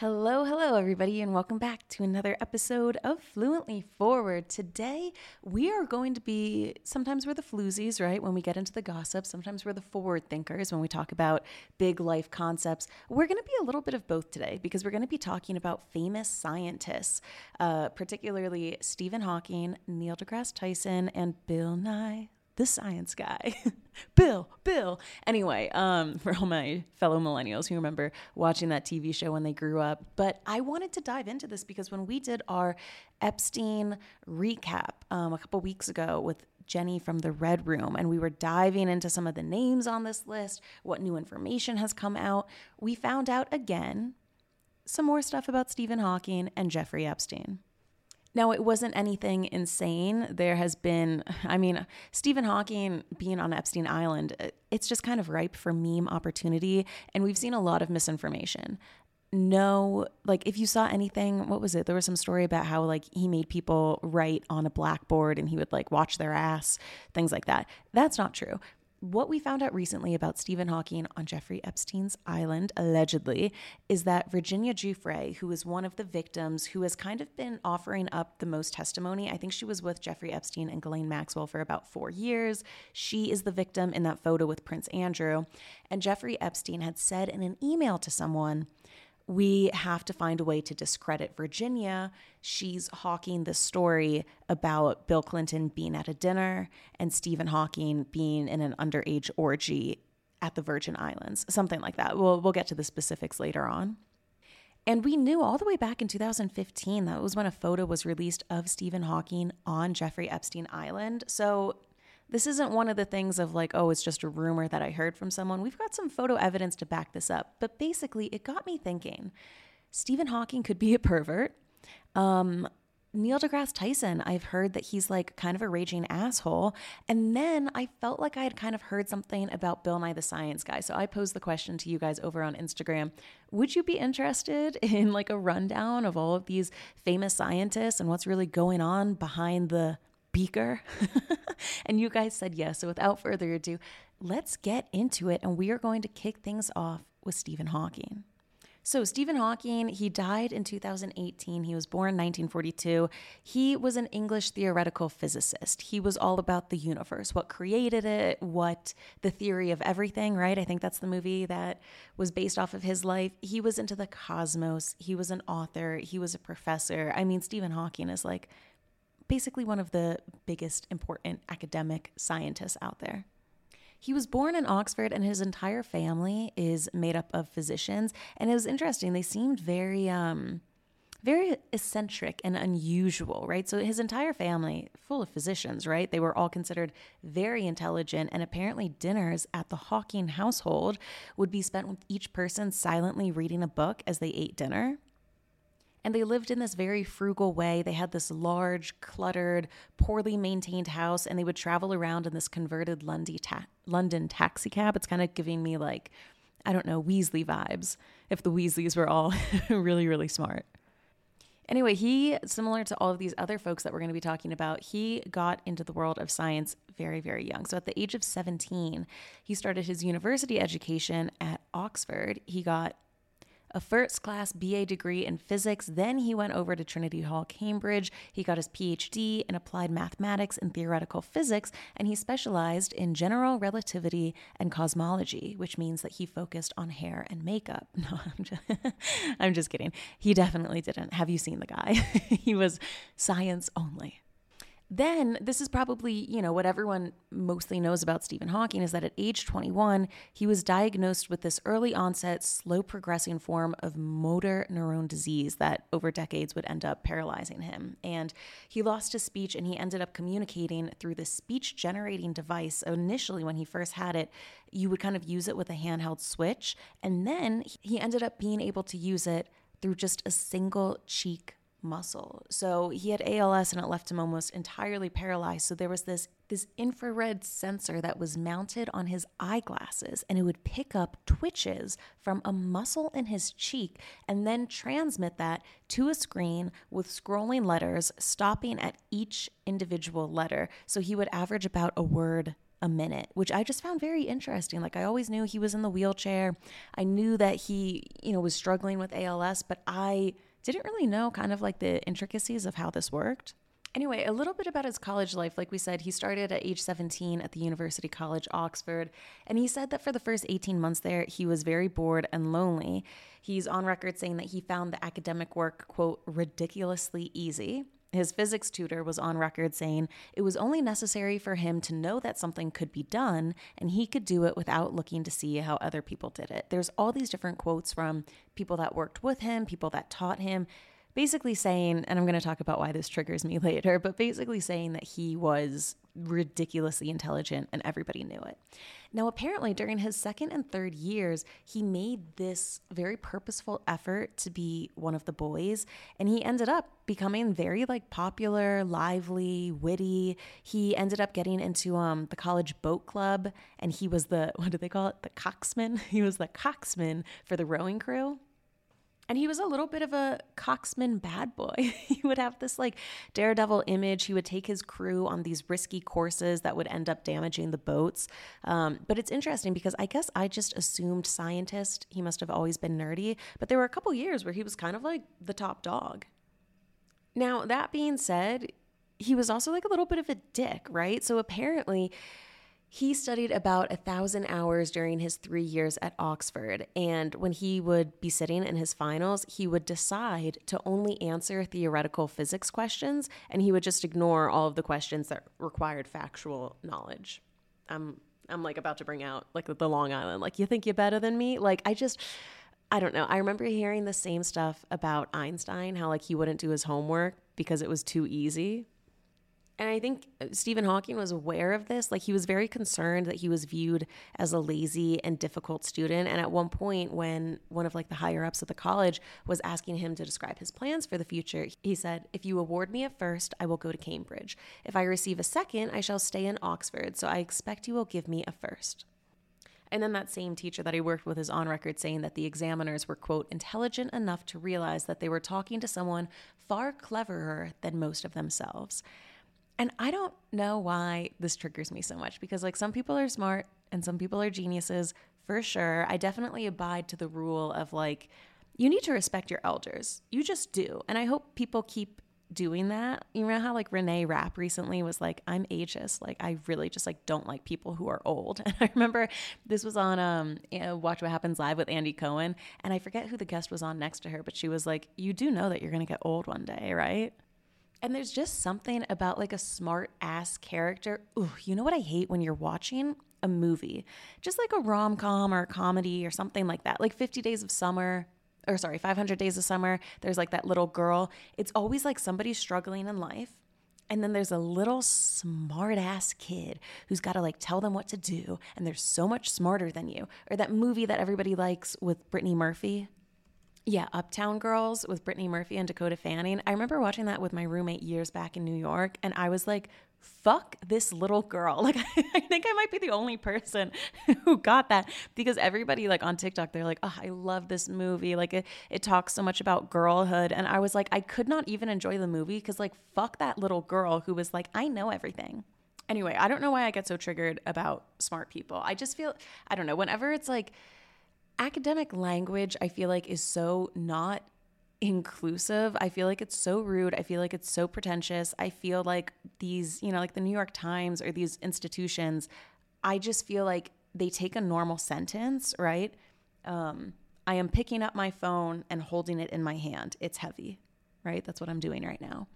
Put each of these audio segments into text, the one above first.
Hello, hello, everybody, and welcome back to another episode of Fluently Forward. Today, we are going to be sometimes we're the floozies, right? When we get into the gossip, sometimes we're the forward thinkers when we talk about big life concepts. We're going to be a little bit of both today because we're going to be talking about famous scientists, uh, particularly Stephen Hawking, Neil deGrasse Tyson, and Bill Nye the science guy. Bill, Bill. Anyway, um, for all my fellow millennials who remember watching that TV show when they grew up. But I wanted to dive into this because when we did our Epstein recap um, a couple weeks ago with Jenny from the Red Room, and we were diving into some of the names on this list, what new information has come out, we found out again some more stuff about Stephen Hawking and Jeffrey Epstein. Now, it wasn't anything insane. There has been, I mean, Stephen Hawking being on Epstein Island, uh, it's just kind of ripe for meme opportunity. And we've seen a lot of misinformation. No, like if you saw anything, what was it? There was some story about how like he made people write on a blackboard and he would like watch their ass, things like that. That's not true what we found out recently about Stephen Hawking on Jeffrey Epstein's island, allegedly, is that Virginia Giuffre, who is one of the victims who has kind of been offering up the most testimony, I think she was with Jeffrey Epstein and Ghislaine Maxwell for about four years. She is the victim in that photo with Prince Andrew. And Jeffrey Epstein had said in an email to someone, we have to find a way to discredit Virginia. She's hawking the story about Bill Clinton being at a dinner and Stephen Hawking being in an underage orgy at the Virgin Islands, something like that. We'll, we'll get to the specifics later on. And we knew all the way back in 2015 that was when a photo was released of Stephen Hawking on Jeffrey Epstein Island. So this isn't one of the things of like, oh, it's just a rumor that I heard from someone. We've got some photo evidence to back this up. But basically, it got me thinking Stephen Hawking could be a pervert. Um, Neil deGrasse Tyson, I've heard that he's like kind of a raging asshole. And then I felt like I had kind of heard something about Bill Nye the Science Guy. So I posed the question to you guys over on Instagram Would you be interested in like a rundown of all of these famous scientists and what's really going on behind the beaker? and you guys said yes. So without further ado, let's get into it. And we are going to kick things off with Stephen Hawking. So, Stephen Hawking, he died in 2018. He was born in 1942. He was an English theoretical physicist. He was all about the universe, what created it, what the theory of everything, right? I think that's the movie that was based off of his life. He was into the cosmos. He was an author. He was a professor. I mean, Stephen Hawking is like basically one of the biggest important academic scientists out there. He was born in Oxford, and his entire family is made up of physicians. And it was interesting; they seemed very, um, very eccentric and unusual, right? So his entire family, full of physicians, right? They were all considered very intelligent, and apparently dinners at the Hawking household would be spent with each person silently reading a book as they ate dinner. And they lived in this very frugal way. They had this large, cluttered, poorly maintained house, and they would travel around in this converted London, ta- London taxi cab. It's kind of giving me like, I don't know, Weasley vibes, if the Weasleys were all really, really smart. Anyway, he, similar to all of these other folks that we're going to be talking about, he got into the world of science very, very young. So at the age of 17, he started his university education at Oxford. He got a first class BA degree in physics. Then he went over to Trinity Hall, Cambridge. He got his PhD in applied mathematics and theoretical physics, and he specialized in general relativity and cosmology, which means that he focused on hair and makeup. No, I'm just, I'm just kidding. He definitely didn't. Have you seen the guy? he was science only. Then, this is probably, you know, what everyone mostly knows about Stephen Hawking is that at age 21, he was diagnosed with this early onset, slow progressing form of motor neuron disease that over decades would end up paralyzing him. And he lost his speech and he ended up communicating through the speech generating device. Initially, when he first had it, you would kind of use it with a handheld switch. And then he ended up being able to use it through just a single cheek muscle. So he had ALS and it left him almost entirely paralyzed. So there was this this infrared sensor that was mounted on his eyeglasses and it would pick up twitches from a muscle in his cheek and then transmit that to a screen with scrolling letters stopping at each individual letter. So he would average about a word a minute, which I just found very interesting. Like I always knew he was in the wheelchair. I knew that he, you know, was struggling with ALS, but I didn't really know kind of like the intricacies of how this worked. Anyway, a little bit about his college life. Like we said, he started at age 17 at the University College Oxford, and he said that for the first 18 months there, he was very bored and lonely. He's on record saying that he found the academic work, quote, ridiculously easy. His physics tutor was on record saying it was only necessary for him to know that something could be done and he could do it without looking to see how other people did it. There's all these different quotes from people that worked with him, people that taught him, basically saying, and I'm going to talk about why this triggers me later, but basically saying that he was ridiculously intelligent and everybody knew it. Now, apparently, during his second and third years, he made this very purposeful effort to be one of the boys, and he ended up becoming very like popular, lively, witty. He ended up getting into um the college boat club, and he was the what do they call it? The coxsman. He was the coxsman for the rowing crew. And he was a little bit of a coxman bad boy. he would have this like daredevil image. He would take his crew on these risky courses that would end up damaging the boats. Um, but it's interesting because I guess I just assumed scientist. He must have always been nerdy. But there were a couple years where he was kind of like the top dog. Now, that being said, he was also like a little bit of a dick, right? So apparently, he studied about a thousand hours during his three years at Oxford. And when he would be sitting in his finals, he would decide to only answer theoretical physics questions and he would just ignore all of the questions that required factual knowledge. I'm, I'm like about to bring out like the Long Island, like, you think you're better than me? Like, I just. I don't know. I remember hearing the same stuff about Einstein, how like he wouldn't do his homework because it was too easy and I think uh, Stephen Hawking was aware of this. Like, he was very concerned that he was viewed as a lazy and difficult student. And at one point, when one of like the higher ups at the college was asking him to describe his plans for the future, he said, If you award me a first, I will go to Cambridge. If I receive a second, I shall stay in Oxford. So I expect you will give me a first. And then that same teacher that he worked with is on record saying that the examiners were, quote, intelligent enough to realize that they were talking to someone far cleverer than most of themselves. And I don't know why this triggers me so much because, like, some people are smart and some people are geniuses for sure. I definitely abide to the rule of, like, you need to respect your elders. You just do. And I hope people keep doing that. You know how like Renee Rapp recently was like, I'm ageist. Like I really just like don't like people who are old. And I remember this was on um Watch What Happens Live with Andy Cohen. And I forget who the guest was on next to her, but she was like, You do know that you're gonna get old one day, right? And there's just something about like a smart ass character. Ooh, you know what I hate when you're watching a movie, just like a rom com or a comedy or something like that, like 50 Days of Summer, or sorry, 500 Days of Summer. There's like that little girl. It's always like somebody struggling in life. And then there's a little smart ass kid who's got to like tell them what to do. And they're so much smarter than you. Or that movie that everybody likes with Brittany Murphy. Yeah, Uptown Girls with Brittany Murphy and Dakota Fanning. I remember watching that with my roommate years back in New York, and I was like, fuck this little girl. Like, I think I might be the only person who got that because everybody, like, on TikTok, they're like, oh, I love this movie. Like, it, it talks so much about girlhood. And I was like, I could not even enjoy the movie because, like, fuck that little girl who was like, I know everything. Anyway, I don't know why I get so triggered about smart people. I just feel, I don't know, whenever it's like, academic language, I feel like, is so not inclusive. I feel like it's so rude. I feel like it's so pretentious. I feel like these, you know, like the New York Times or these institutions, I just feel like they take a normal sentence, right? Um, I am picking up my phone and holding it in my hand. It's heavy, right? That's what I'm doing right now.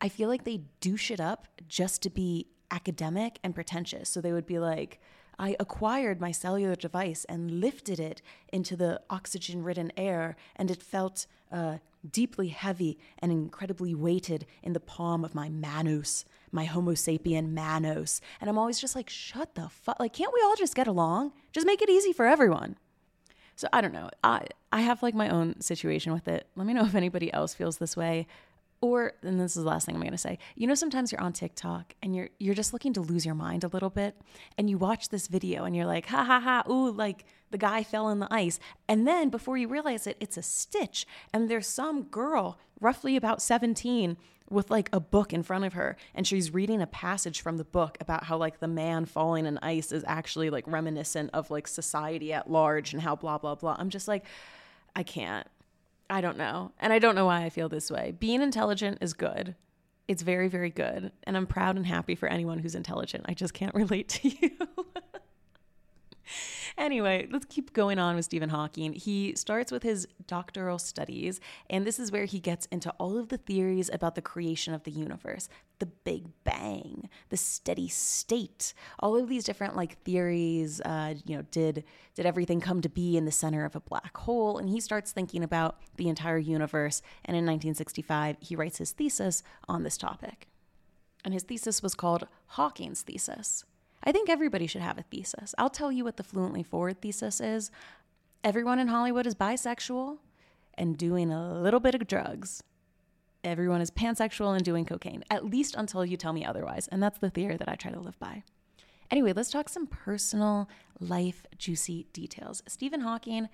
I feel like they douche it up just to be academic and pretentious. So they would be like, I acquired my cellular device and lifted it into the oxygen ridden air, and it felt uh, deeply heavy and incredibly weighted in the palm of my manus, my Homo sapien manus. And I'm always just like, shut the fuck. Like, can't we all just get along? Just make it easy for everyone. So I don't know. I, I have like my own situation with it. Let me know if anybody else feels this way. Or, and this is the last thing I'm going to say. You know, sometimes you're on TikTok and you're you're just looking to lose your mind a little bit, and you watch this video and you're like, ha ha ha, ooh, like the guy fell in the ice, and then before you realize it, it's a stitch, and there's some girl, roughly about 17, with like a book in front of her and she's reading a passage from the book about how like the man falling in ice is actually like reminiscent of like society at large and how blah blah blah. I'm just like I can't. I don't know. And I don't know why I feel this way. Being intelligent is good. It's very very good and I'm proud and happy for anyone who's intelligent. I just can't relate to you. Anyway, let's keep going on with Stephen Hawking. He starts with his doctoral studies, and this is where he gets into all of the theories about the creation of the universe, the Big Bang, the steady state, all of these different like theories. Uh, you know, did did everything come to be in the center of a black hole? And he starts thinking about the entire universe. And in 1965, he writes his thesis on this topic. And his thesis was called Hawking's thesis. I think everybody should have a thesis. I'll tell you what the Fluently Forward thesis is. Everyone in Hollywood is bisexual and doing a little bit of drugs. Everyone is pansexual and doing cocaine, at least until you tell me otherwise. And that's the theory that I try to live by. Anyway, let's talk some personal life juicy details. Stephen Hawking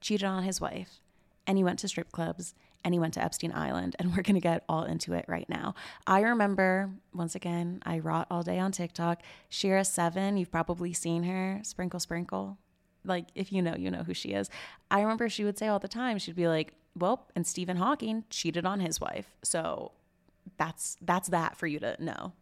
cheated on his wife and he went to strip clubs and he went to Epstein Island, and we're gonna get all into it right now. I remember, once again, I rot all day on TikTok. Shera Seven, you've probably seen her, Sprinkle Sprinkle. Like, if you know, you know who she is. I remember she would say all the time, she'd be like, well, and Stephen Hawking cheated on his wife. So that's that's that for you to know.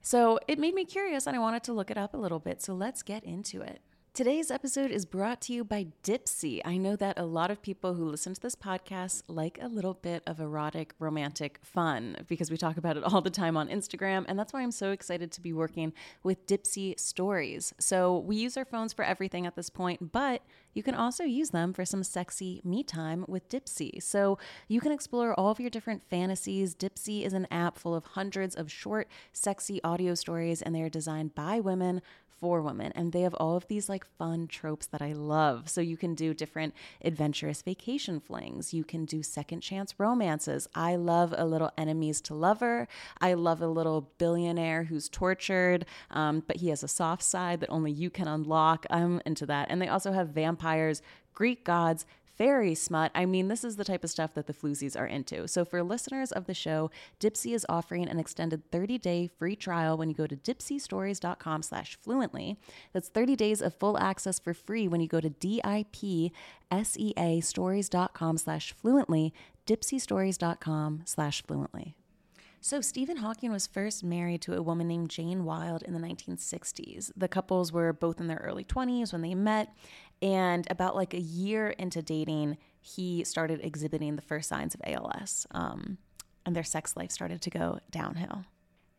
So it made me curious and I wanted to look it up a little bit. So let's get into it. Today's episode is brought to you by Dipsea. I know that a lot of people who listen to this podcast like a little bit of erotic, romantic fun because we talk about it all the time on Instagram. And that's why I'm so excited to be working with Dipsea Stories. So we use our phones for everything at this point, but you can also use them for some sexy me time with Dipsea. So you can explore all of your different fantasies. Dipsea is an app full of hundreds of short, sexy audio stories, and they are designed by women for women. And they have all of these like fun tropes that I love. So you can do different adventurous vacation flings. You can do second chance romances. I love a little enemies to lover. I love a little billionaire who's tortured, um, but he has a soft side that only you can unlock. I'm into that. And they also have vampires, Greek gods, fairy smut. I mean, this is the type of stuff that the floozies are into. So for listeners of the show, Dipsea is offering an extended 30-day free trial when you go to dipseastories.com slash fluently. That's 30 days of full access for free when you go to D-I-P-S-E-A stories.com slash fluently, dipseastories.com slash fluently. So, Stephen Hawking was first married to a woman named Jane Wilde in the 1960s. The couples were both in their early 20s when they met, and about like a year into dating, he started exhibiting the first signs of ALS, um, and their sex life started to go downhill.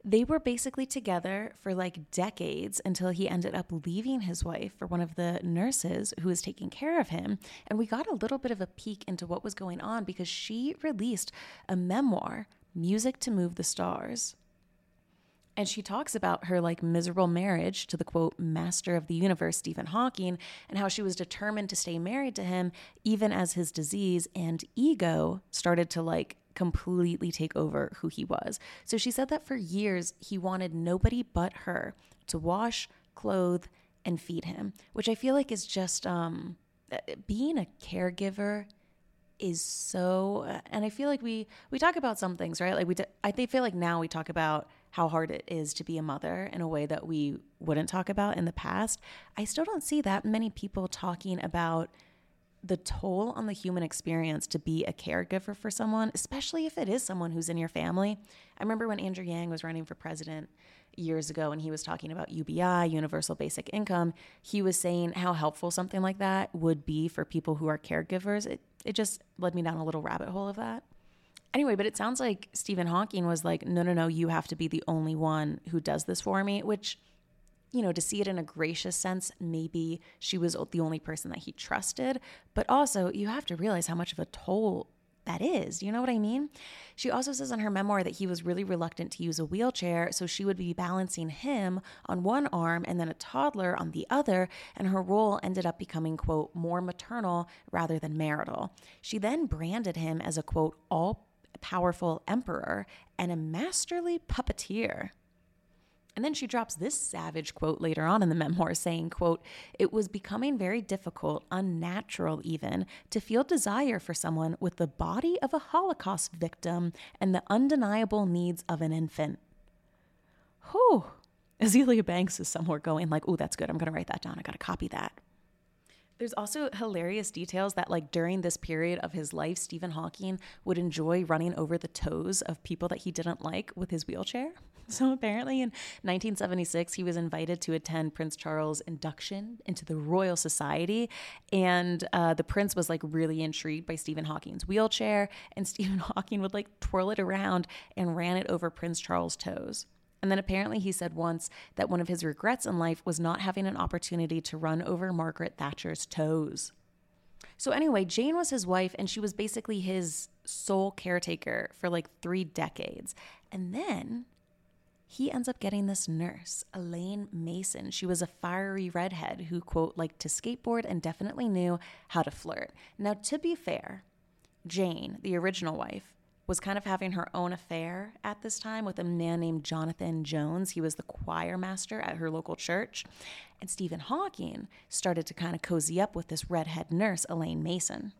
They were basically together for like decades until he ended up leaving his wife for one of the nurses who was taking care of him. And we got a little bit of a peek into what was going on because she released a memoir, Music to Move the Stars. And she talks about her like miserable marriage to the quote master of the universe, Stephen Hawking, and how she was determined to stay married to him even as his disease and ego started to like completely take over who he was. So she said that for years he wanted nobody but her to wash, clothe, and feed him, which I feel like is just um, being a caregiver is so and I feel like we we talk about some things, right? Like we I feel like now we talk about how hard it is to be a mother in a way that we wouldn't talk about in the past, I still don't see that many people talking about the toll on the human experience to be a caregiver for someone, especially if it is someone who's in your family. I remember when Andrew Yang was running for president years ago and he was talking about UBI, universal basic income, he was saying how helpful something like that would be for people who are caregivers. It it just led me down a little rabbit hole of that. Anyway, but it sounds like Stephen Hawking was like, no, no, no, you have to be the only one who does this for me, which, you know, to see it in a gracious sense, maybe she was the only person that he trusted. But also, you have to realize how much of a toll that is. You know what I mean? She also says in her memoir that he was really reluctant to use a wheelchair, so she would be balancing him on one arm and then a toddler on the other, and her role ended up becoming, quote, more maternal rather than marital. She then branded him as a, quote, all powerful emperor and a masterly puppeteer. And then she drops this savage quote later on in the memoir saying, quote, "It was becoming very difficult, unnatural even, to feel desire for someone with the body of a Holocaust victim and the undeniable needs of an infant." Whew. Azealia Banks is somewhere going like, "Oh, that's good. I'm going to write that down. I got to copy that." There's also hilarious details that, like, during this period of his life, Stephen Hawking would enjoy running over the toes of people that he didn't like with his wheelchair. So, apparently, in 1976, he was invited to attend Prince Charles' induction into the Royal Society. And uh, the prince was like really intrigued by Stephen Hawking's wheelchair. And Stephen Hawking would like twirl it around and ran it over Prince Charles' toes. And then apparently he said once that one of his regrets in life was not having an opportunity to run over Margaret Thatcher's toes. So, anyway, Jane was his wife, and she was basically his sole caretaker for like three decades. And then he ends up getting this nurse, Elaine Mason. She was a fiery redhead who, quote, liked to skateboard and definitely knew how to flirt. Now, to be fair, Jane, the original wife, was kind of having her own affair at this time with a man named Jonathan Jones. He was the choir master at her local church. And Stephen Hawking started to kind of cozy up with this redhead nurse, Elaine Mason.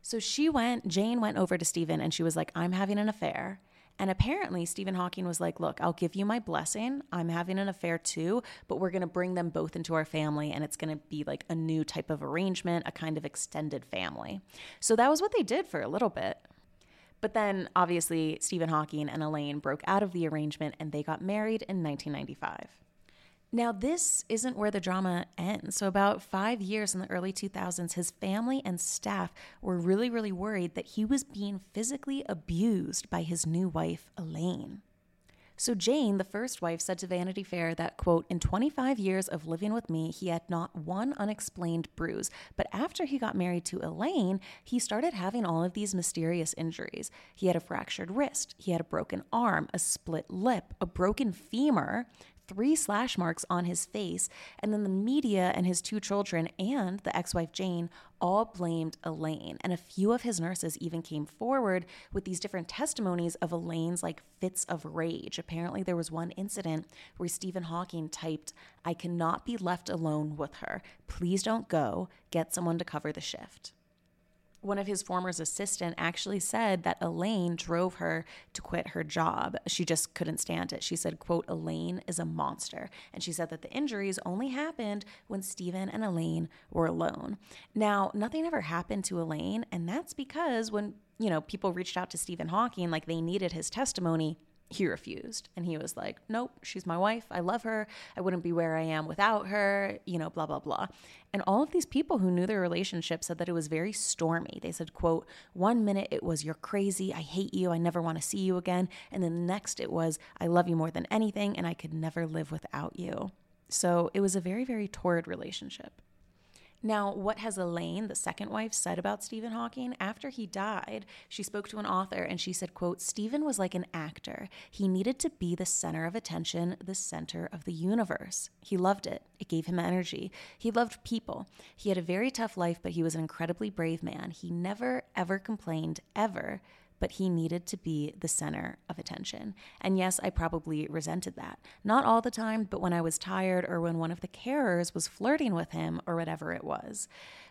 So she went, Jane went over to Stephen and she was like, I'm having an affair. And apparently, Stephen Hawking was like, Look, I'll give you my blessing. I'm having an affair too, but we're going to bring them both into our family and it's going to be like a new type of arrangement, a kind of extended family. So that was what they did for a little bit. But then obviously, Stephen Hawking and Elaine broke out of the arrangement and they got married in 1995. Now, this isn't where the drama ends. So, about five years in the early 2000s, his family and staff were really, really worried that he was being physically abused by his new wife, Elaine. So Jane, the first wife, said to Vanity Fair that, quote, in 25 years of living with me, he had not one unexplained bruise. But after he got married to Elaine, he started having all of these mysterious injuries. He had a fractured wrist, he had a broken arm, a split lip, a broken femur, three slash marks on his face, and then the media and his two children and the ex wife Jane all blamed Elaine. And a few of his nurses even came forward with these different testimonies of Elaine's like fits of rage. Apparently, there was one incident where Stephen Hawking typed, I cannot be left alone with her. Please don't go. Get someone to cover the shift one of his former assistant actually said that Elaine drove her to quit her job. She just couldn't stand it. She said, quote, Elaine is a monster. And she said that the injuries only happened when Stephen and Elaine were alone. Now, nothing ever happened to Elaine, and that's because when, you know, people reached out to Stephen Hawking, like they needed his testimony, he refused. And he was like nope she's my wife. I love her. I wouldn't be where i am without her you know blah blah blah. And all of these people who knew their relationship said that it was very stormy. They said quote one minute it was you're crazy i hate you i never want to see you again. And then the next it was i love you more than anything and i could never live without you. So it was a very very torrid relationship now, what has Elaine, the second wife, said about Stephen Hawking? After he died, she spoke to an author and she said, quote, Stephen was like an actor. He needed to be the center of attention, the center of the universe. He loved it. It gave him energy. He loved people. He had a very tough life, but he was an incredibly brave man. He never, ever complained, ever but he needed to be the center of attention. And yes, I probably resented that. Not all the time, but when I was tired or when one of the carers was flirting with him or whatever it was.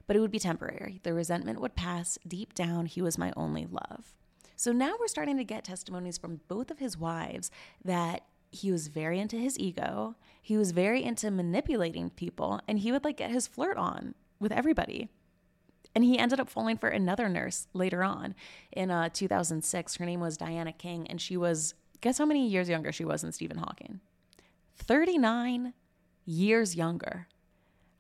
But it would be temporary. The resentment would pass. Deep down, he was my only love. So now we're starting to get testimonies from both of his wives that he was very into his ego, he was very into manipulating people, and he would like get his flirt on with everybody. And he ended up falling for another nurse later on in uh, 2006. Her name was Diana King, and she was, guess how many years younger she was than Stephen Hawking? 39 years younger.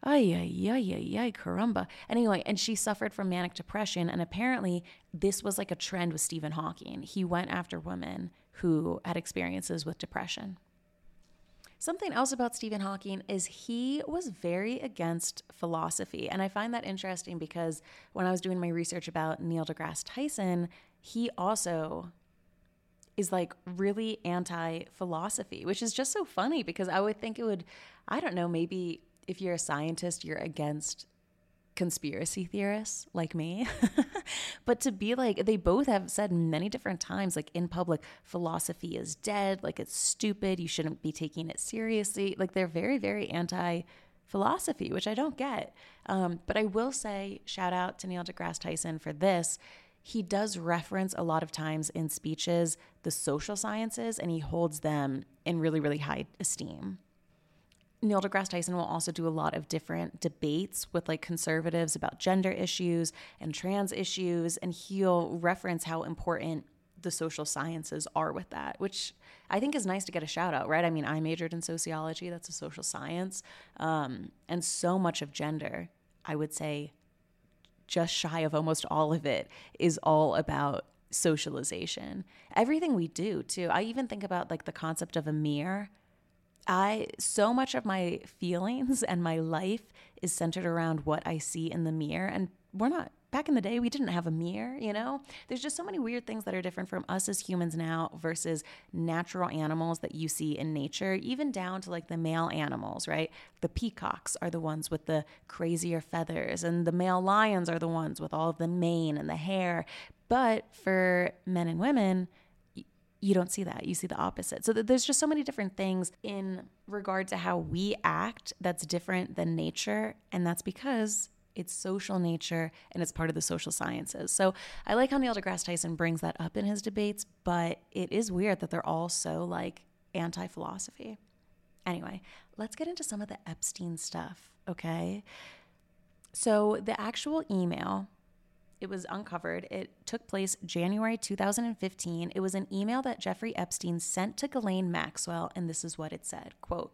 Ay, ay, ay, ay, ay, caramba. Anyway, and she suffered from manic depression. And apparently, this was like a trend with Stephen Hawking. He went after women who had experiences with depression. Something else about Stephen Hawking is he was very against philosophy. And I find that interesting because when I was doing my research about Neil deGrasse Tyson, he also is like really anti philosophy, which is just so funny because I would think it would, I don't know, maybe if you're a scientist, you're against conspiracy theorists like me. but to be like, they both have said many different times, like in public, philosophy is dead, like it's stupid, you shouldn't be taking it seriously. Like they're very, very anti philosophy, which I don't get. Um, but I will say, shout out to Neil deGrasse Tyson for this. He does reference a lot of times in speeches the social sciences and he holds them in really, really high esteem. Neil deGrasse Tyson will also do a lot of different debates with like conservatives about gender issues and trans issues, and he'll reference how important the social sciences are with that, which I think is nice to get a shout out, right? I mean, I majored in sociology, that's a social science. Um, and so much of gender, I would say, just shy of almost all of it, is all about socialization. Everything we do, too. I even think about like the concept of a mirror I so much of my feelings and my life is centered around what I see in the mirror and we're not back in the day we didn't have a mirror, you know? There's just so many weird things that are different from us as humans now versus natural animals that you see in nature, even down to like the male animals, right? The peacocks are the ones with the crazier feathers and the male lions are the ones with all of the mane and the hair. But for men and women, you don't see that. You see the opposite. So there's just so many different things in regard to how we act that's different than nature. And that's because it's social nature and it's part of the social sciences. So I like how Neil deGrasse Tyson brings that up in his debates, but it is weird that they're all so like anti philosophy. Anyway, let's get into some of the Epstein stuff, okay? So the actual email it was uncovered. It took place January 2015. It was an email that Jeffrey Epstein sent to Ghislaine Maxwell, and this is what it said quote,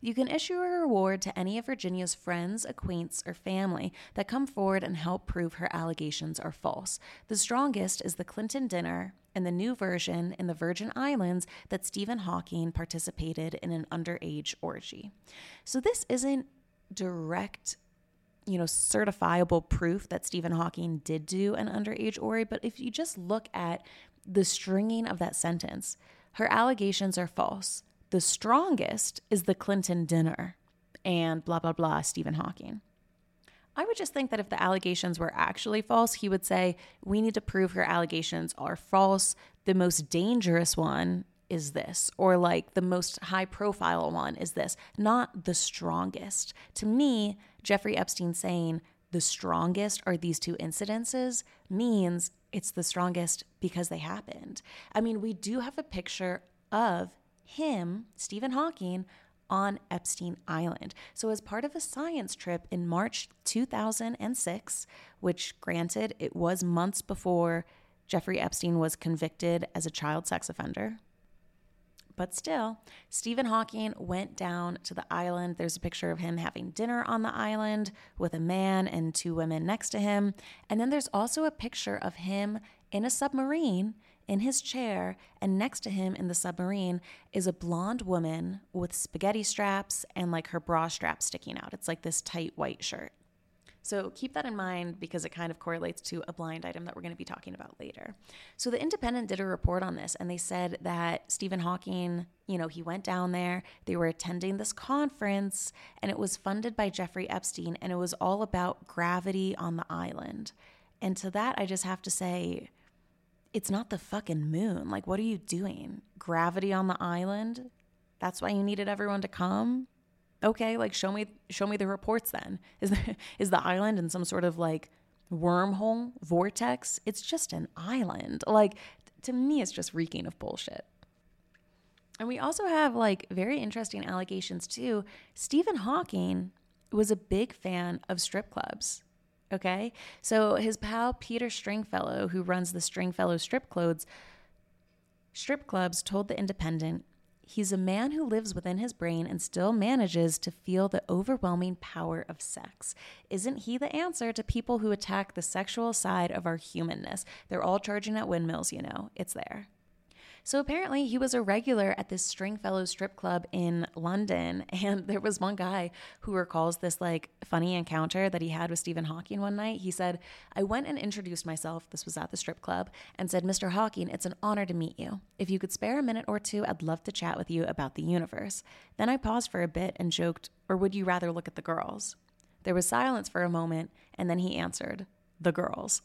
you can issue a reward to any of Virginia's friends, acquaintances, or family that come forward and help prove her allegations are false. The strongest is the Clinton dinner and the new version in the Virgin Islands that Stephen Hawking participated in an underage orgy. So this isn't direct you know, certifiable proof that Stephen Hawking did do an underage Ori, but if you just look at the stringing of that sentence, her allegations are false. The strongest is the Clinton dinner and blah, blah, blah, Stephen Hawking. I would just think that if the allegations were actually false, he would say, We need to prove her allegations are false. The most dangerous one is this, or like the most high profile one is this, not the strongest. To me, Jeffrey Epstein saying the strongest are these two incidences means it's the strongest because they happened. I mean, we do have a picture of him, Stephen Hawking, on Epstein Island. So, as part of a science trip in March 2006, which granted it was months before Jeffrey Epstein was convicted as a child sex offender, but still, Stephen Hawking went down to the island. There's a picture of him having dinner on the island with a man and two women next to him. And then there's also a picture of him in a submarine in his chair, and next to him in the submarine is a blonde woman with spaghetti straps and like her bra strap sticking out. It's like this tight white shirt. So keep that in mind because it kind of correlates to a blind item that we're going to be talking about later. So the Independent did a report on this and they said that Stephen Hawking, you know, he went down there, they were attending this conference and it was funded by Jeffrey Epstein and it was all about gravity on the island. And to that I just have to say it's not the fucking moon. Like what are you doing? Gravity on the island? That's why you needed everyone to come? Okay, like show me show me the reports then. Is the, is the island in some sort of like wormhole vortex? It's just an island. Like to me it's just reeking of bullshit. And we also have like very interesting allegations too. Stephen Hawking was a big fan of strip clubs. Okay? So his pal Peter Stringfellow, who runs the Stringfellow strip clubs, strip clubs told the Independent He's a man who lives within his brain and still manages to feel the overwhelming power of sex. Isn't he the answer to people who attack the sexual side of our humanness? They're all charging at windmills, you know. It's there. So apparently, he was a regular at this Stringfellow strip club in London. And there was one guy who recalls this like funny encounter that he had with Stephen Hawking one night. He said, I went and introduced myself. This was at the strip club and said, Mr. Hawking, it's an honor to meet you. If you could spare a minute or two, I'd love to chat with you about the universe. Then I paused for a bit and joked, Or would you rather look at the girls? There was silence for a moment, and then he answered, the girls.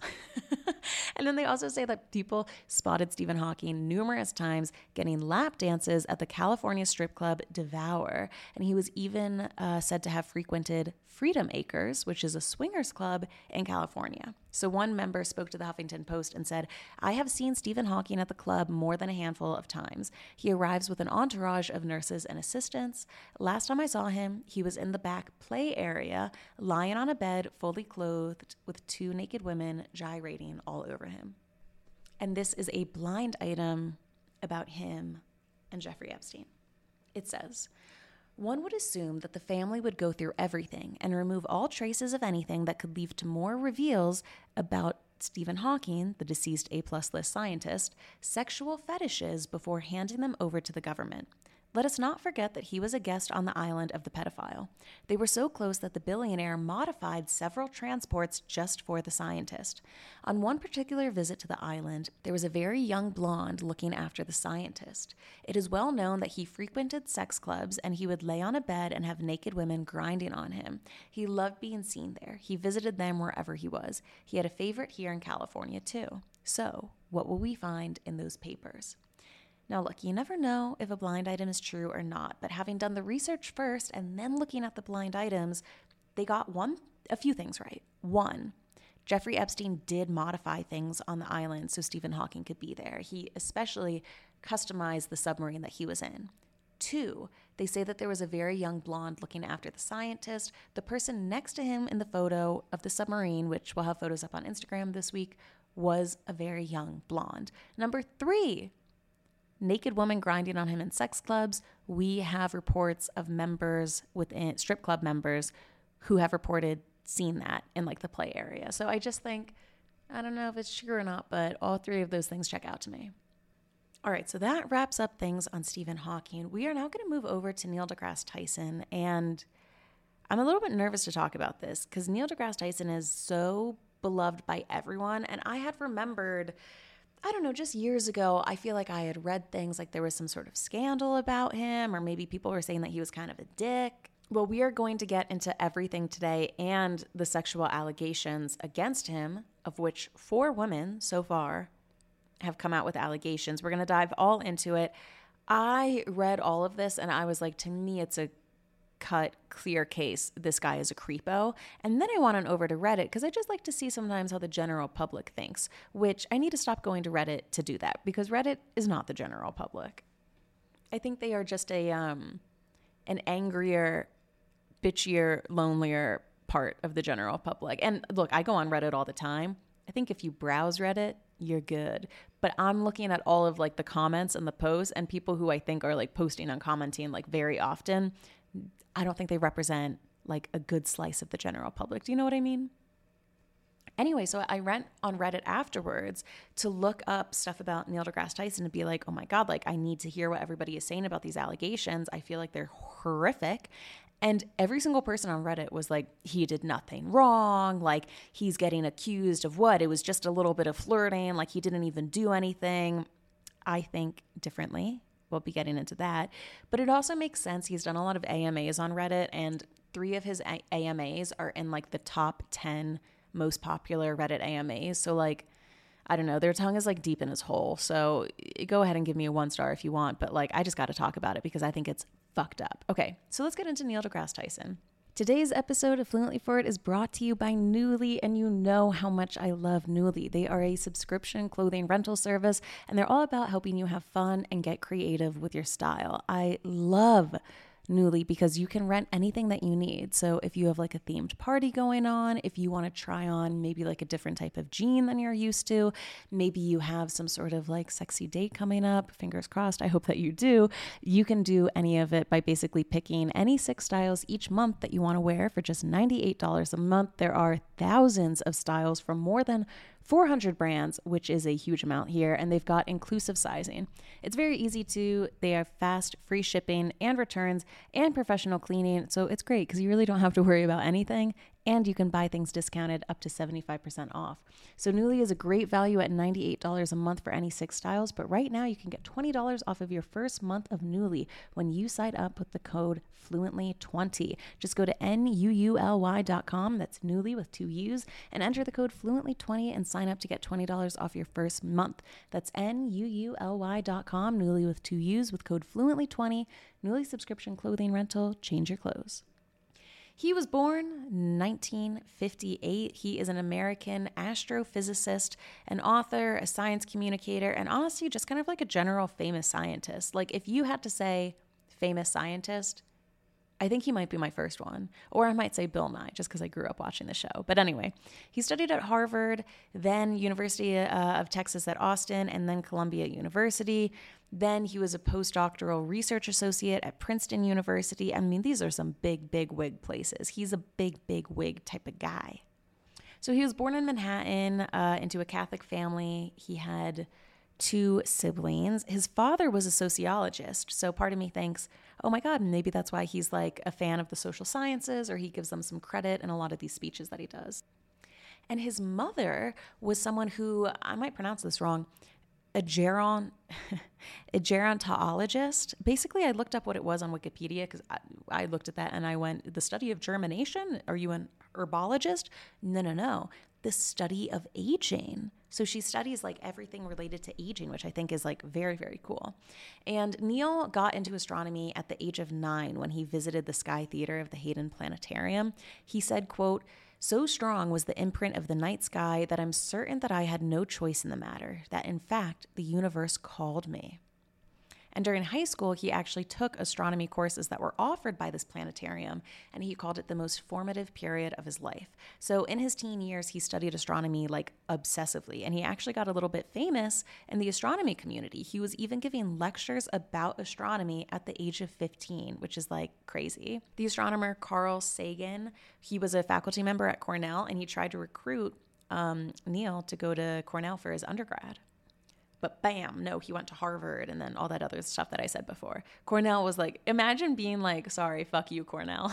and then they also say that people spotted Stephen Hawking numerous times getting lap dances at the California strip club Devour. And he was even uh, said to have frequented Freedom Acres, which is a swingers club in California. So one member spoke to the Huffington Post and said, I have seen Stephen Hawking at the club more than a handful of times. He arrives with an entourage of nurses and assistants. Last time I saw him, he was in the back play area, lying on a bed, fully clothed, with two naked women gyrating all over him. And this is a blind item about him and Jeffrey Epstein. It says, one would assume that the family would go through everything and remove all traces of anything that could lead to more reveals about Stephen Hawking, the deceased A plus list scientist, sexual fetishes before handing them over to the government. Let us not forget that he was a guest on the island of the pedophile. They were so close that the billionaire modified several transports just for the scientist. On one particular visit to the island, there was a very young blonde looking after the scientist. It is well known that he frequented sex clubs and he would lay on a bed and have naked women grinding on him. He loved being seen there. He visited them wherever he was. He had a favorite here in California, too. So, what will we find in those papers? Now, look, you never know if a blind item is true or not, but having done the research first and then looking at the blind items, they got one a few things right. One, Jeffrey Epstein did modify things on the island so Stephen Hawking could be there. He especially customized the submarine that he was in. Two, they say that there was a very young blonde looking after the scientist. The person next to him in the photo of the submarine, which we'll have photos up on Instagram this week, was a very young blonde. Number three, naked woman grinding on him in sex clubs. We have reports of members within strip club members who have reported seeing that in like the play area. So I just think, I don't know if it's true or not, but all three of those things check out to me. All right, so that wraps up things on Stephen Hawking. We are now going to move over to Neil deGrasse Tyson. And I'm a little bit nervous to talk about this because Neil deGrasse Tyson is so beloved by everyone. And I had remembered I don't know, just years ago, I feel like I had read things like there was some sort of scandal about him, or maybe people were saying that he was kind of a dick. Well, we are going to get into everything today and the sexual allegations against him, of which four women so far have come out with allegations. We're going to dive all into it. I read all of this and I was like, to me, it's a cut, clear case this guy is a creepo. And then I went on over to Reddit because I just like to see sometimes how the general public thinks, which I need to stop going to Reddit to do that because Reddit is not the general public. I think they are just a um, an angrier, bitchier, lonelier part of the general public. And look, I go on Reddit all the time. I think if you browse Reddit, you're good. But I'm looking at all of like the comments and the posts and people who I think are like posting and commenting like very often. I don't think they represent like a good slice of the general public. Do you know what I mean? Anyway, so I went on Reddit afterwards to look up stuff about Neil deGrasse Tyson and be like, oh my God, like I need to hear what everybody is saying about these allegations. I feel like they're horrific. And every single person on Reddit was like, he did nothing wrong. Like, he's getting accused of what? It was just a little bit of flirting. Like, he didn't even do anything. I think differently we'll be getting into that. But it also makes sense. He's done a lot of AMAs on Reddit, and three of his a- AMAs are in like the top 10 most popular Reddit AMAs. So, like, I don't know, their tongue is like deep in his hole. So eh, go ahead and give me a one star if you want, but like, I just got to talk about it because I think it's fucked up. Okay, so let's get into Neil deGrasse Tyson. Today's episode of Fluently Forward is brought to you by Nuuly, and you know how much I love Nuuly. They are a subscription clothing rental service, and they're all about helping you have fun and get creative with your style. I love Nuuly because you can rent anything that you need. So if you have like a themed party going on, if you want to try on maybe like a different type of jean than you're used to, maybe you have some sort of like sexy date coming up, fingers crossed, I hope that you do. You can do any of it by basically picking any six styles each month that you want to wear for just $98 a month. There are thousands of styles from more than 400 brands, which is a huge amount here, and they've got inclusive sizing. It's very easy to, they have fast, free shipping and returns and professional cleaning. So it's great because you really don't have to worry about anything and you can buy things discounted up to 75% off. So Nuuly is a great value at $98 a month for any six styles, but right now you can get $20 off of your first month of Nuuly when you sign up with the code FLUENTLY20. Just go to N-U-U-L-Y.com, that's Nuuly with two U's, and enter the code FLUENTLY20 and sign up to get $20 off your first month. That's N-U-U-L-Y.com, Nuuly with two U's with code FLUENTLY20. Nuuly subscription clothing rental, change your clothes. He was born 1958. He is an American astrophysicist, an author, a science communicator, and honestly, just kind of like a general famous scientist. Like, if you had to say famous scientist, I think he might be my first one. Or I might say Bill Nye, just because I grew up watching the show. But anyway, he studied at Harvard, then University uh, of Texas at Austin, and then Columbia University. Then he was a postdoctoral research associate at Princeton University. I mean, these are some big, big wig places. He's a big, big wig type of guy. So he was born in Manhattan uh, into a Catholic family. He had two siblings. His father was a sociologist. So part of me thinks, oh my God, maybe that's why he's like a fan of the social sciences or he gives them some credit in a lot of these speeches that he does. And his mother was someone who, I might pronounce this wrong, a geron a gerontologist. Basically, I looked up what it was on Wikipedia because I, I, looked at that and I went, the study of germination? Are you an herbologist? No, no, no. The study of aging. So she studies like everything related to aging, which I think is like very, very cool. And Neil got into astronomy at the age of nine when he visited the Sky Theater of the Hayden Planetarium. He said, quote, so strong was the imprint of the night sky that I'm certain that I had no choice in the matter, that in fact the universe called me. And during high school, he actually took astronomy courses that were offered by this planetarium, and he called it the most formative period of his life. So in his teen years, he studied astronomy like obsessively, and he actually got a little bit famous in the astronomy community. He was even giving lectures about astronomy at the age of 15, which is like crazy. The astronomer Carl Sagan, he was a faculty member at Cornell, and he tried to recruit um, Neil to go to Cornell for his undergrad. But bam, no, he went to Harvard and then all that other stuff that I said before. Cornell was like, imagine being like, sorry, fuck you, Cornell.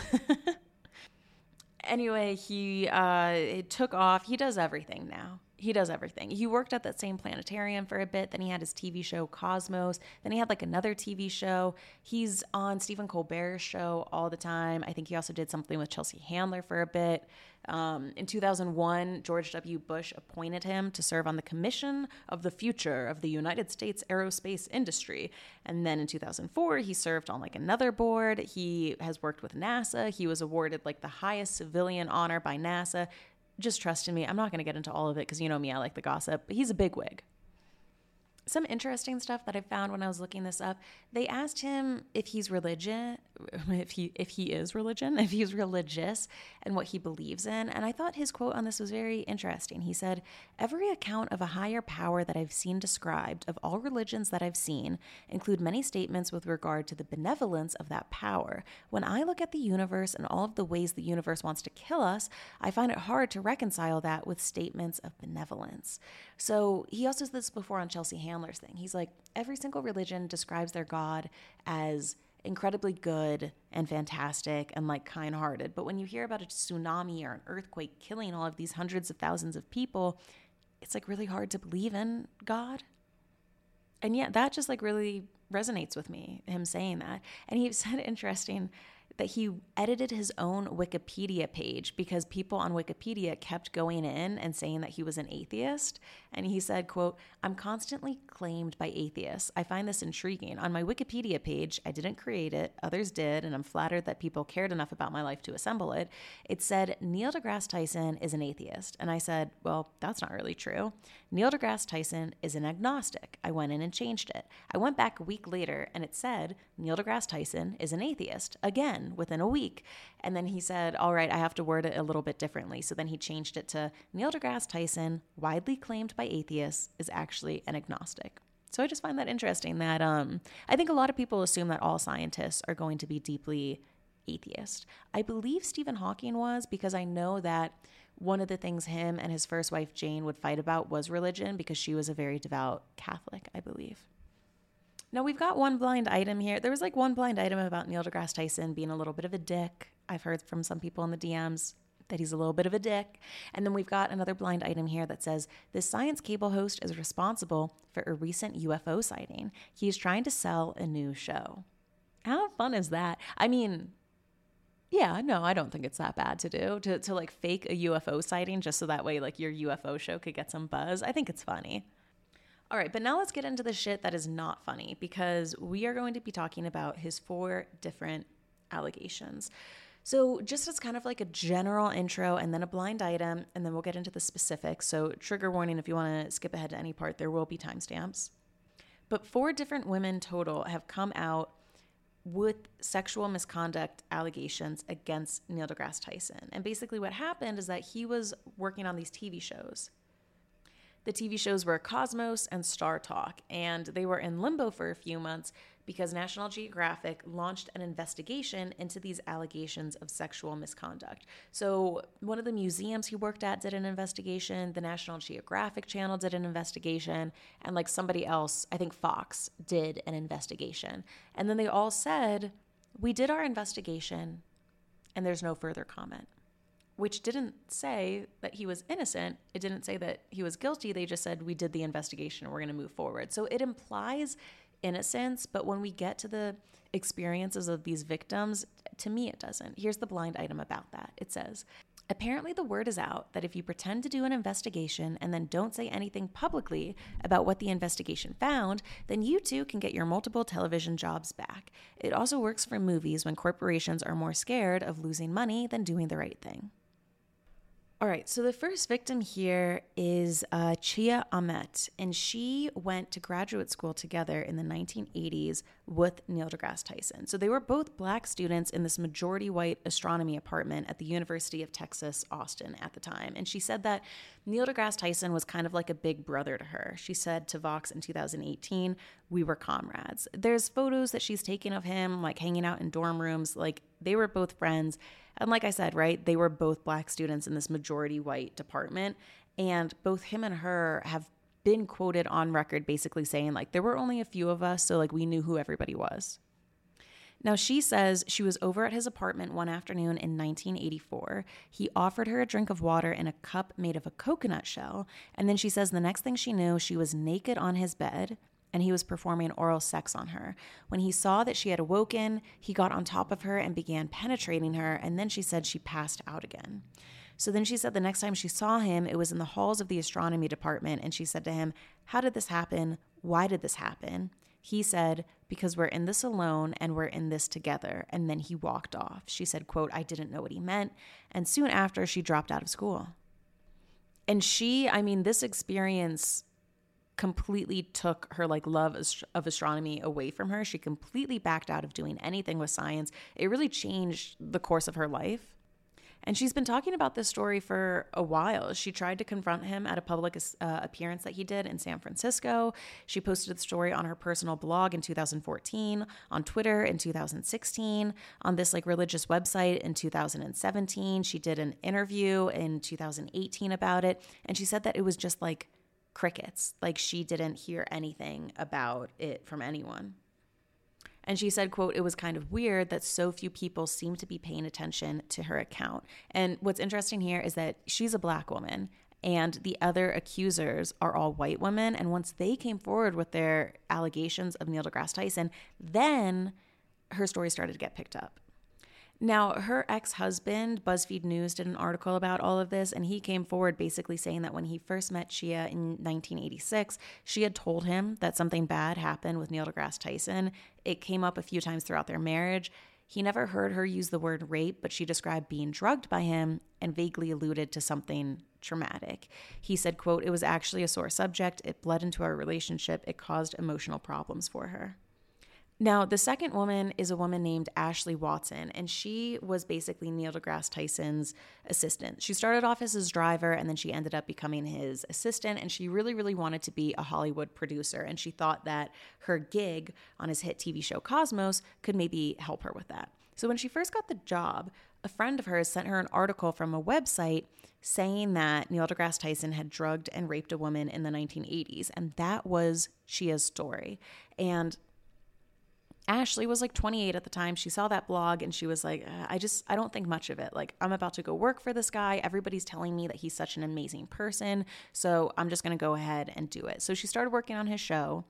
anyway, he uh, it took off. He does everything now. He does everything. He worked at that same planetarium for a bit. Then he had his TV show Cosmos. Then he had like another TV show. He's on Stephen Colbert's show all the time. I think he also did something with Chelsea Handler for a bit. Um, in 2001, George W. Bush appointed him to serve on the Commission of the Future of the United States Aerospace Industry. And then in 2004, he served on like another board. He has worked with NASA. He was awarded like the highest civilian honor by NASA. Just trust in me. I'm not going to get into all of it because you know me, I like the gossip. But he's a bigwig some interesting stuff that I found when I was looking this up. They asked him if he's religion, if he if he is religion, if he's religious and what he believes in. And I thought his quote on this was very interesting. He said, "Every account of a higher power that I've seen described of all religions that I've seen include many statements with regard to the benevolence of that power. When I look at the universe and all of the ways the universe wants to kill us, I find it hard to reconcile that with statements of benevolence." So, he also said this before on Chelsea Ham Thing. He's like, every single religion describes their God as incredibly good and fantastic and like kind hearted. But when you hear about a tsunami or an earthquake killing all of these hundreds of thousands of people, it's like really hard to believe in God. And yet that just like really resonates with me, him saying that. And he said interesting that he edited his own Wikipedia page because people on Wikipedia kept going in and saying that he was an atheist. And he said, quote, I'm constantly claimed by atheists. I find this intriguing. On my Wikipedia page, I didn't create it, others did, and I'm flattered that people cared enough about my life to assemble it. It said, Neil deGrasse Tyson is an atheist. And I said, well, that's not really true. Neil deGrasse Tyson is an agnostic. I went in and changed it. I went back a week later and it said, Neil deGrasse Tyson is an atheist. Again, within a week. And then he said, All right, I have to word it a little bit differently. So then he changed it to Neil deGrasse Tyson, widely claimed by atheists, is actually an agnostic. So I just find that interesting that um, I think a lot of people assume that all scientists are going to be deeply atheist. I believe Stephen Hawking was because I know that one of the things him and his first wife Jane would fight about was religion because she was a very devout Catholic, I believe. Now we've got one blind item here. There was like one blind item about Neil deGrasse Tyson being a little bit of a dick. I've heard from some people in the DMs. that he's a little bit of a dick. And then we've got another blind item here that says this science cable host is responsible for a recent UFO sighting. He's trying to sell a new show. How fun is that? I mean, yeah, no, I don't think it's that bad to do to to like fake a UFO sighting just so that way like your UFO show could get some buzz. I think it's funny. All right, but now let's get into the shit that is not funny because we are going to be talking about his four different allegations. So, just as kind of like a general intro and then a blind item, and then we'll get into the specifics. So, trigger warning if you want to skip ahead to any part, there will be timestamps. But four different women total have come out with sexual misconduct allegations against Neil deGrasse Tyson. And basically, what happened is that he was working on these TV shows. The TV shows were Cosmos and Star Talk, and they were in limbo for a few months because National Geographic launched an investigation into these allegations of sexual misconduct. So, one of the museums he worked at did an investigation, the National Geographic channel did an investigation, and like somebody else, I think Fox, did an investigation. And then they all said, We did our investigation, and there's no further comment. Which didn't say that he was innocent. It didn't say that he was guilty. They just said, We did the investigation and we're going to move forward. So it implies innocence, but when we get to the experiences of these victims, to me it doesn't. Here's the blind item about that it says, Apparently, the word is out that if you pretend to do an investigation and then don't say anything publicly about what the investigation found, then you too can get your multiple television jobs back. It also works for movies when corporations are more scared of losing money than doing the right thing. All right, so the first victim here is uh, Tchiya Amet, and she went to graduate school together in the 1980s with Neil deGrasse Tyson. So they were both black students in this majority white astronomy apartment at the University of Texas, Austin at the time. And she said that Neil deGrasse Tyson was kind of like a big brother to her. She said to Vox in 2018, We were comrades. There's photos that she's taken of him, like hanging out in dorm rooms, like they were both friends and like I said, right, they were both black students in this majority white department. And both him and her have been quoted on record basically saying, like, there were only a few of us, so like we knew who everybody was. Now, she says she was over at his apartment one afternoon in 1984. He offered her a drink of water in a cup made of a coconut shell. And then she says the next thing she knew, she was naked on his bed and he was performing oral sex on her. When he saw that she had awoken, he got on top of her and began penetrating her, and then she said she passed out again. So then she said the next time she saw him, it was in the halls of the astronomy department, and she said to him, How did this happen? Why did this happen? He said, Because we're in this alone and we're in this together. And then he walked off. She said, quote, I didn't know what he meant. And soon after, she dropped out of school. And she, I mean, this experience completely took her like love of astronomy away from her. She completely backed out of doing anything with science. It really changed the course of her life. And she's been talking about this story for a while. She tried to confront him at a public uh, appearance that he did in San Francisco. She posted the story on her personal blog in 2014, on Twitter in 2016, on this like religious website in 2017. She did an interview in 2018 about it. And she said that it was just like crickets. Like she didn't hear anything about it from anyone. And she said, quote, it was kind of weird that so few people seem to be paying attention to her account. And what's interesting here is that she's a black woman and the other accusers are all white women. And once they came forward with their allegations of Neil deGrasse Tyson, then her story started to get picked up. Now, her ex husband, BuzzFeed News, did an article about all of this, and he came forward basically saying that when he first met Tchiya in 1986, she had told him that something bad happened with Neil deGrasse Tyson. It came up a few times throughout their marriage. He never heard her use the word rape, but she described being drugged by him and vaguely alluded to something traumatic. He said, quote, it was actually a sore subject. It bled into our relationship. It caused emotional problems for her. Now, the second woman is a woman named Ashley Watson, and she was basically Neil deGrasse Tyson's assistant. She started off as his driver, and then she ended up becoming his assistant, and she really, really wanted to be a Hollywood producer, and she thought that her gig on his hit TV show Cosmos could maybe help her with that. So when she first got the job, a friend of hers sent her an article from a website saying that Neil deGrasse Tyson had drugged and raped a woman in the 1980s, and that was Tchiya's story. And Ashley was like 28 at the time. She saw that blog and she was like, uh, I just, I don't think much of it. Like, I'm about to go work for this guy. Everybody's telling me that he's such an amazing person. So I'm just going to go ahead and do it. So she started working on his show,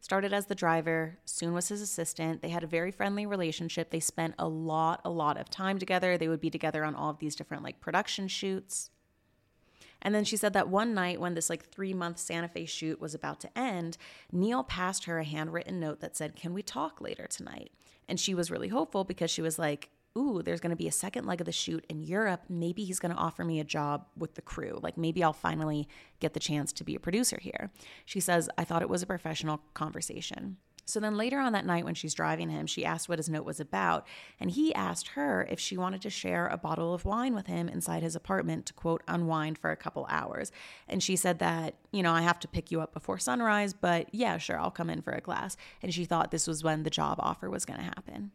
started as the driver, soon was his assistant. They had a very friendly relationship. They spent a lot, a lot of time together. They would be together on all of these different like production shoots. And then she said that one night when this like three month Santa Fe shoot was about to end, Neil passed her a handwritten note that said, Can we talk later tonight? And she was really hopeful because she was like, Ooh, there's going to be a second leg of the shoot in Europe. Maybe he's going to offer me a job with the crew. Like maybe I'll finally get the chance to be a producer here. She says, I thought it was a professional conversation. So then later on that night, when she's driving him, she asked what his note was about. And he asked her if she wanted to share a bottle of wine with him inside his apartment to quote, unwind for a couple hours. And she said that, you know, I have to pick you up before sunrise, but yeah, sure, I'll come in for a glass. And she thought this was when the job offer was going to happen.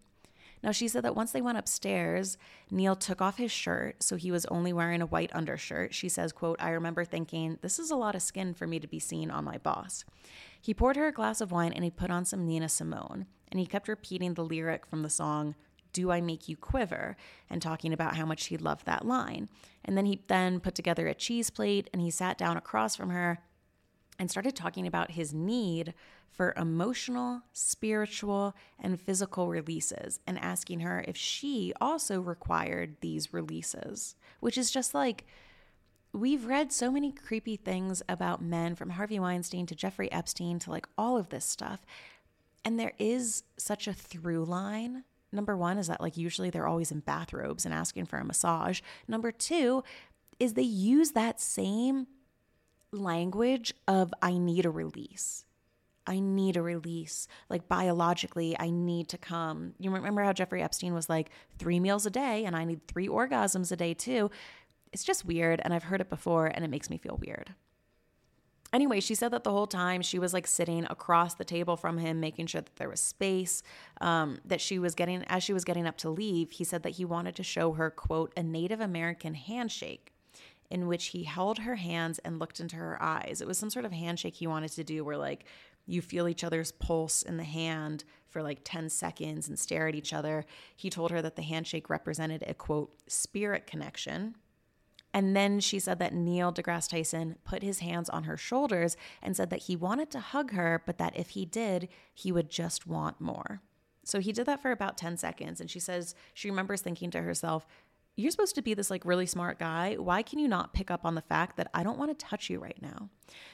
Now, she said that once they went upstairs, Neil took off his shirt, so he was only wearing a white undershirt. She says, quote, I remember thinking, this is a lot of skin for me to be seen on my boss. He poured her a glass of wine and he put on some Nina Simone, and he kept repeating the lyric from the song, do I make you quiver? And talking about how much he loved that line. And then he then put together a cheese plate and he sat down across from her and started talking about his need for emotional, spiritual, and physical releases and asking her if she also required these releases, which is just like, we've read so many creepy things about men from Harvey Weinstein to Jeffrey Epstein to like all of this stuff. And there is such a through line. Number one is that like usually they're always in bathrobes and asking for a massage. Number two is they use that same language of I need a release. I need a release. Like biologically, I need to come. You remember how Jeffrey Epstein was like three meals a day and I need three orgasms a day too? It's just weird. And I've heard it before and it makes me feel weird. Anyway, she said that the whole time she was like sitting across the table from him, making sure that there was space. Um, that she was getting, as she was getting up to leave, he said that he wanted to show her, quote, a Native American handshake in which he held her hands and looked into her eyes. It was some sort of handshake he wanted to do where, like, you feel each other's pulse in the hand for like 10 seconds and stare at each other. He told her that the handshake represented a quote, spirit connection. And then she said that Neil deGrasse Tyson put his hands on her shoulders and said that he wanted to hug her, but that if he did, he would just want more. So he did that for about 10 seconds. And she says she remembers thinking to herself, you're supposed to be this like really smart guy. Why can you not pick up on the fact that I don't want to touch you right now?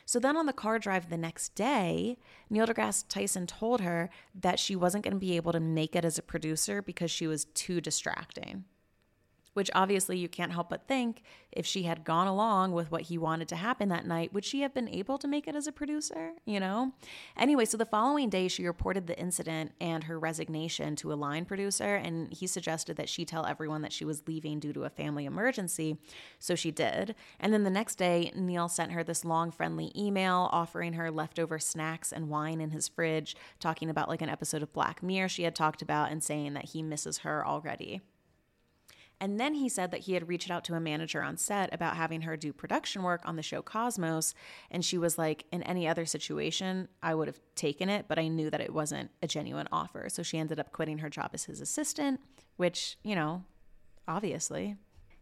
So then on the car drive the next day, Neil deGrasse Tyson told her that she wasn't going to be able to make it as a producer because she was too distracting which obviously you can't help but think if she had gone along with what he wanted to happen that night, would she have been able to make it as a producer? You know? Anyway, so the following day, she reported the incident and her resignation to a line producer, and he suggested that she tell everyone that she was leaving due to a family emergency. So she did. And then the next day, Neil sent her this long, friendly email offering her leftover snacks and wine in his fridge, talking about like an episode of Black Mirror she had talked about and saying that he misses her already. And then he said that he had reached out to a manager on set about having her do production work on the show Cosmos. And she was like, in any other situation, I would have taken it, but I knew that it wasn't a genuine offer. So she ended up quitting her job as his assistant, which, you know, obviously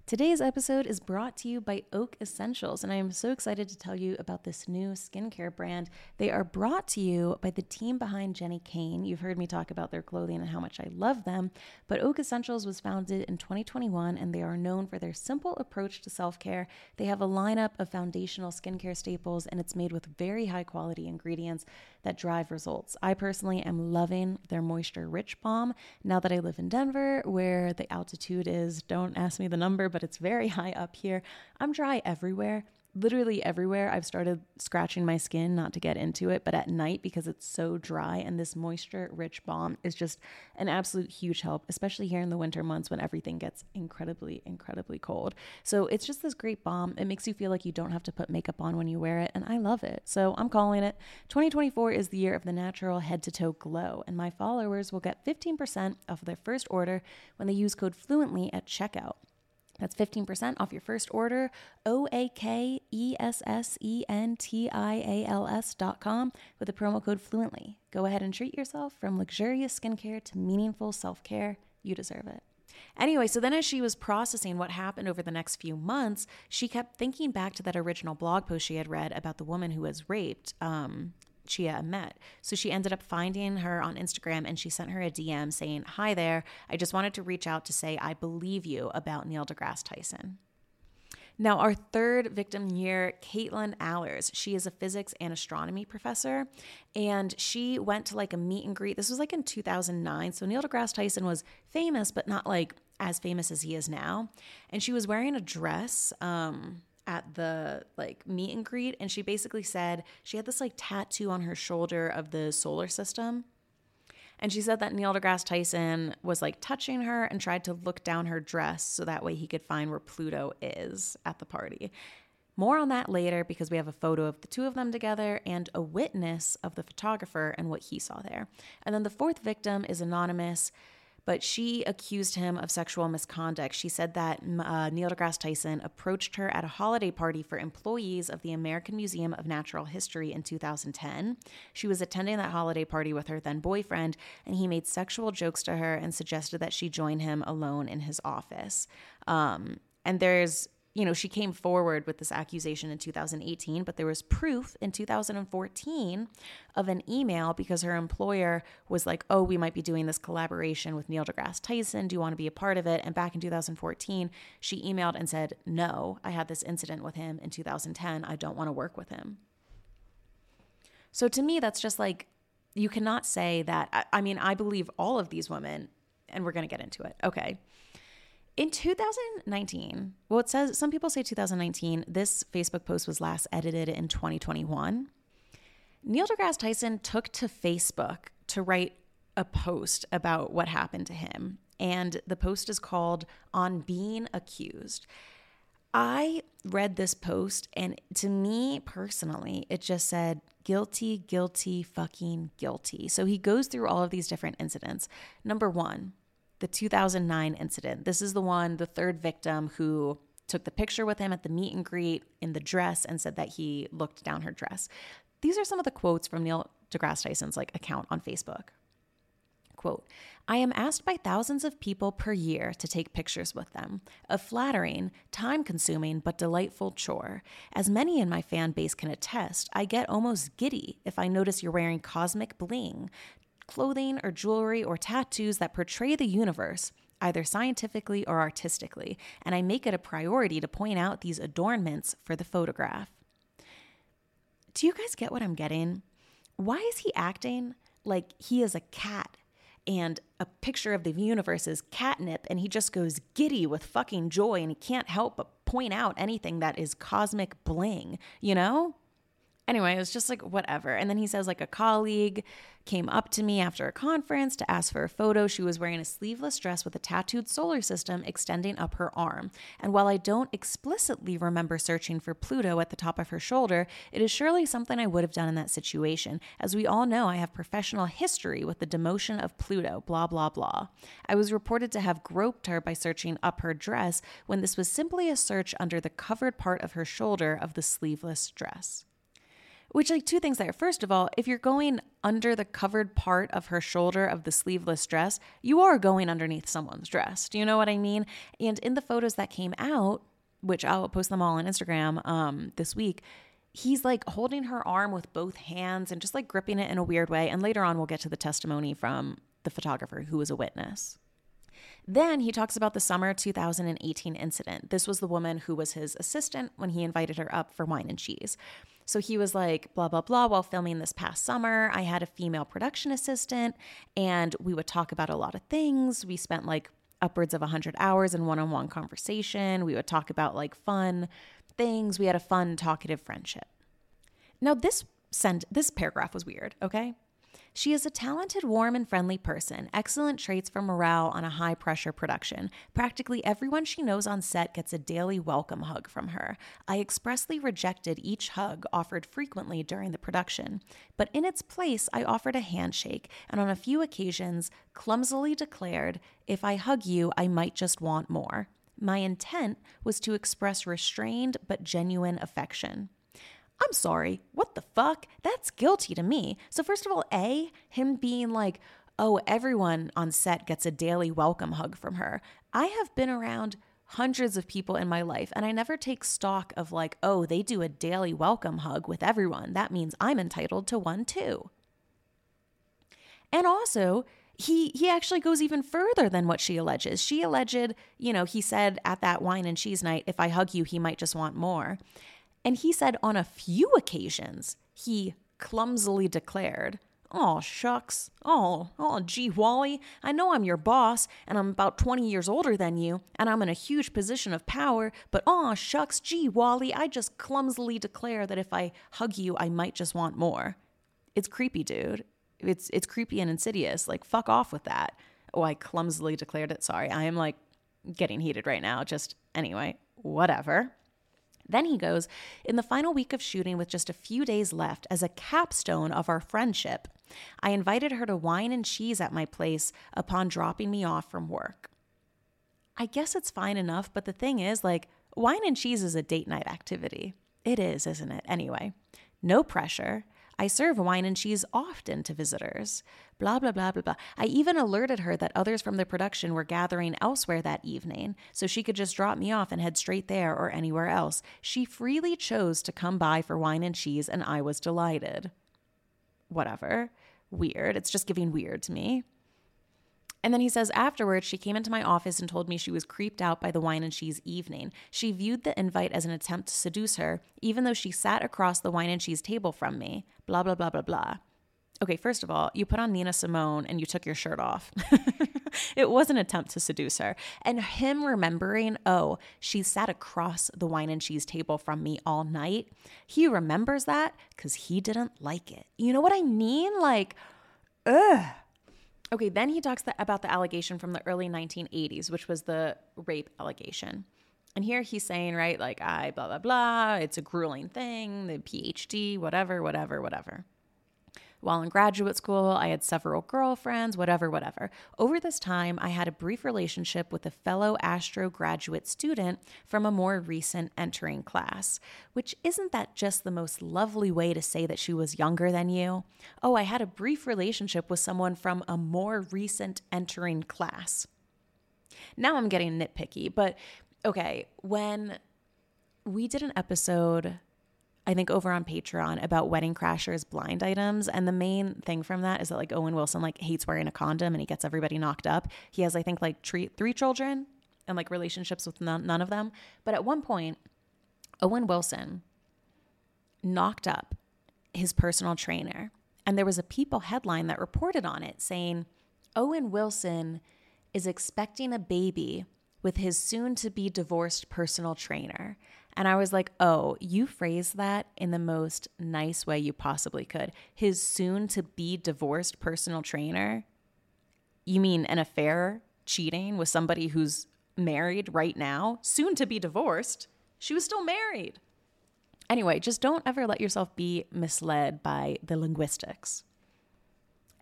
Today's episode is brought to you by Oak Essentials, and I am so excited to tell you about this new skincare brand. They are brought to you by the team behind Jenni Kayne. You've heard me talk about their clothing and how much I love them, but Oak Essentials was founded in 2021 and they are known for their simple approach to self care. They have a lineup of foundational skincare staples, and it's made with very high quality ingredients that drive results. I personally am loving their moisture rich balm now that I live in Denver, where the altitude is, don't ask me the number, but it's very high up here. I'm dry everywhere literally everywhere. I've started scratching my skin, not to get into it, but at night because it's so dry. And this moisture rich balm is just an absolute huge help, especially here in the winter months when everything gets incredibly, incredibly cold. So it's just this great balm. It makes you feel like you don't have to put makeup on when you wear it. And I love it. So I'm calling it 2024 is the year of the natural head to toe glow. And my followers will get 15% off their first order when they use code fluently at checkout. That's 15% off your first order. O A K E S S E N T I A L S dot com with the promo code Fluently. Go ahead and treat yourself from luxurious skincare to meaningful self care. You deserve it. Anyway, so then as she was processing what happened over the next few months, she kept thinking back to that original blog post she had read about the woman who was raped. Um, Chia met. So she ended up finding her on Instagram and she sent her a DM saying, Hi there. I just wanted to reach out to say I believe you about Neil deGrasse Tyson. Now, our third victim here, Katelyn Allers. She is a physics and astronomy professor, and she went to like a meet and greet. This was like in 2009. So Neil deGrasse Tyson was famous, but not like as famous as he is now. And she was wearing a dress. Um, at the like meet and greet and she basically said she had this like tattoo on her shoulder of the solar system and she said that Neil deGrasse Tyson was like touching her and tried to look down her dress so that way he could find where Pluto is at the party. More on that later because we have a photo of the two of them together and a witness of the photographer and what he saw there. And then the fourth victim is anonymous but she accused him of sexual misconduct. She said that uh, Neil deGrasse Tyson approached her at a holiday party for employees of the American Museum of Natural History in 2010. She was attending that holiday party with her then boyfriend, and he made sexual jokes to her and suggested that she join him alone in his office. Um, and there's you know, she came forward with this accusation in 2018, but there was proof in 2014 of an email because her employer was like, oh, we might be doing this collaboration with Neil deGrasse Tyson. Do you want to be a part of it? And back in 2014, she emailed and said, no, I had this incident with him in 2010. I don't want to work with him. So to me, that's just like, you cannot say that. I, I mean, I believe all of these women, and we're going to get into it. Okay in 2019, well, it says some people say 2019. This Facebook post was last edited in 2021. Neil deGrasse Tyson took to Facebook to write a post about what happened to him. And the post is called On Being Accused. I read this post, and to me personally, it just said, guilty, guilty, fucking guilty. So he goes through all of these different incidents. Number one, the 2009 incident. This is the one, the third victim who took the picture with him at the meet and greet in the dress and said that he looked down her dress. These are some of the quotes from Neil deGrasse Tyson's like account on Facebook. Quote, I am asked by thousands of people per year to take pictures with them, a flattering, time consuming, but delightful chore. As many in my fan base can attest, I get almost giddy if I notice you're wearing cosmic bling, clothing or jewelry or tattoos that portray the universe, either scientifically or artistically, and I make it a priority to point out these adornments for the photograph. Do you guys get what I'm getting? Why is he acting like he is a cat and a picture of the universe is catnip and he just goes giddy with fucking joy and he can't help but point out anything that is cosmic bling, you know? Anyway, it was just like whatever. And then he says, like, a colleague came up to me after a conference to ask for a photo. She was wearing a sleeveless dress with a tattooed solar system extending up her arm. And while I don't explicitly remember searching for Pluto at the top of her shoulder, it is surely something I would have done in that situation. As we all know, I have professional history with the demotion of Pluto, blah, blah, blah. I was reported to have groped her by searching up her dress when this was simply a search under the covered part of her shoulder of the sleeveless dress. Which, like, two things there. First of all, if you're going under the covered part of her shoulder of the sleeveless dress, you are going underneath someone's dress. Do you know what I mean? And in the photos that came out, which I'll post them all on Instagram um, this week, he's like holding her arm with both hands and just like gripping it in a weird way. And later on, we'll get to the testimony from the photographer who was a witness. Then he talks about the summer 2018 incident. This was the woman who was his assistant when he invited her up for wine and cheese. So he was like, blah, blah, blah. While filming this past summer, I had a female production assistant and we would talk about a lot of things. We spent like upwards of 100 hours in one on one conversation. We would talk about like fun things. We had a fun, talkative friendship. Now, this send this paragraph was weird, okay? She is a talented, warm, and friendly person, excellent traits for morale on a high pressure production. Practically everyone she knows on set gets a daily welcome hug from her. I expressly rejected each hug offered frequently during the production, but in its place, I offered a handshake and on a few occasions clumsily declared, If I hug you, I might just want more. My intent was to express restrained but genuine affection. I'm sorry, what the fuck? That's guilty to me. So, first of all, A, him being like, oh, everyone on set gets a daily welcome hug from her. I have been around hundreds of people in my life and I never take stock of like, oh, they do a daily welcome hug with everyone. That means I'm entitled to one too. And also, he he actually goes even further than what she alleges. She alleged, you know, he said at that wine and cheese night, if I hug you, he might just want more. And he said on a few occasions, he clumsily declared, Oh, shucks. Oh, oh, gee, Wally, I know I'm your boss, and I'm about 20 years older than you, and I'm in a huge position of power, but oh, shucks, gee, Wally, I just clumsily declare that if I hug you, I might just want more. It's creepy, dude. It's it's creepy and insidious. Like fuck off with that. Oh, I clumsily declared it. Sorry. I am like getting heated right now. Just anyway, whatever. Then he goes, In the final week of shooting, with just a few days left, as a capstone of our friendship, I invited her to wine and cheese at my place upon dropping me off from work. I guess it's fine enough, but the thing is, like, wine and cheese is a date night activity. It is, isn't it? Anyway, no pressure. I serve wine and cheese often to visitors. Blah, blah, blah, blah, blah. I even alerted her that others from the production were gathering elsewhere that evening, so she could just drop me off and head straight there or anywhere else. She freely chose to come by for wine and cheese, and I was delighted. Whatever. Weird. It's just giving weird to me. And then he says, afterwards, she came into my office and told me she was creeped out by the wine and cheese evening. She viewed the invite as an attempt to seduce her, even though she sat across the wine and cheese table from me. Blah, blah, blah, blah, blah. Okay, first of all, you put on Nina Simone and you took your shirt off. it was an attempt to seduce her. And him remembering, oh, she sat across the wine and cheese table from me all night, he remembers that because he didn't like it. You know what I mean? Like, ugh. Okay, then he talks about the allegation from the early 1980s, which was the rape allegation. And here he's saying, right, like, I blah, blah, blah, it's a grueling thing, the PhD, whatever, whatever, whatever. While in graduate school, I had several girlfriends, whatever, whatever. Over this time, I had a brief relationship with a fellow Astro graduate student from a more recent entering class, which isn't that just the most lovely way to say that she was younger than you? Oh, I had a brief relationship with someone from a more recent entering class. Now I'm getting nitpicky, but okay, when we did an episode I think over on Patreon about Wedding Crashers blind items. And the main thing from that is that like Owen Wilson like hates wearing a condom and he gets everybody knocked up. He has, I think, like three, three children and like relationships with none, none of them. But at one point, Owen Wilson knocked up his personal trainer. And there was a People headline that reported on it saying, Owen Wilson is expecting a baby with his soon to be divorced personal trainer. And I was like, oh, you phrased that in the most nice way you possibly could. His soon to be divorced personal trainer? You mean an affair cheating with somebody who's married right now? Soon to be divorced? She was still married. Anyway, just don't ever let yourself be misled by the linguistics.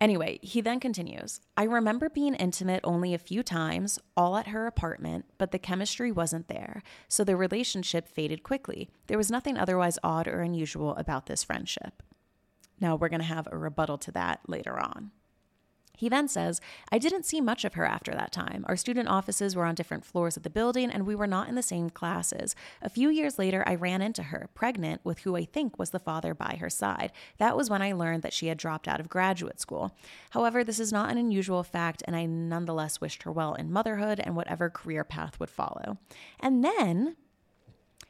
Anyway, he then continues I remember being intimate only a few times, all at her apartment, but the chemistry wasn't there, so the relationship faded quickly. There was nothing otherwise odd or unusual about this friendship. Now, we're going to have a rebuttal to that later on. He then says, I didn't see much of her after that time. Our student offices were on different floors of the building, and we were not in the same classes. A few years later, I ran into her, pregnant with who I think was the father by her side. That was when I learned that she had dropped out of graduate school. However, this is not an unusual fact, and I nonetheless wished her well in motherhood and whatever career path would follow. And then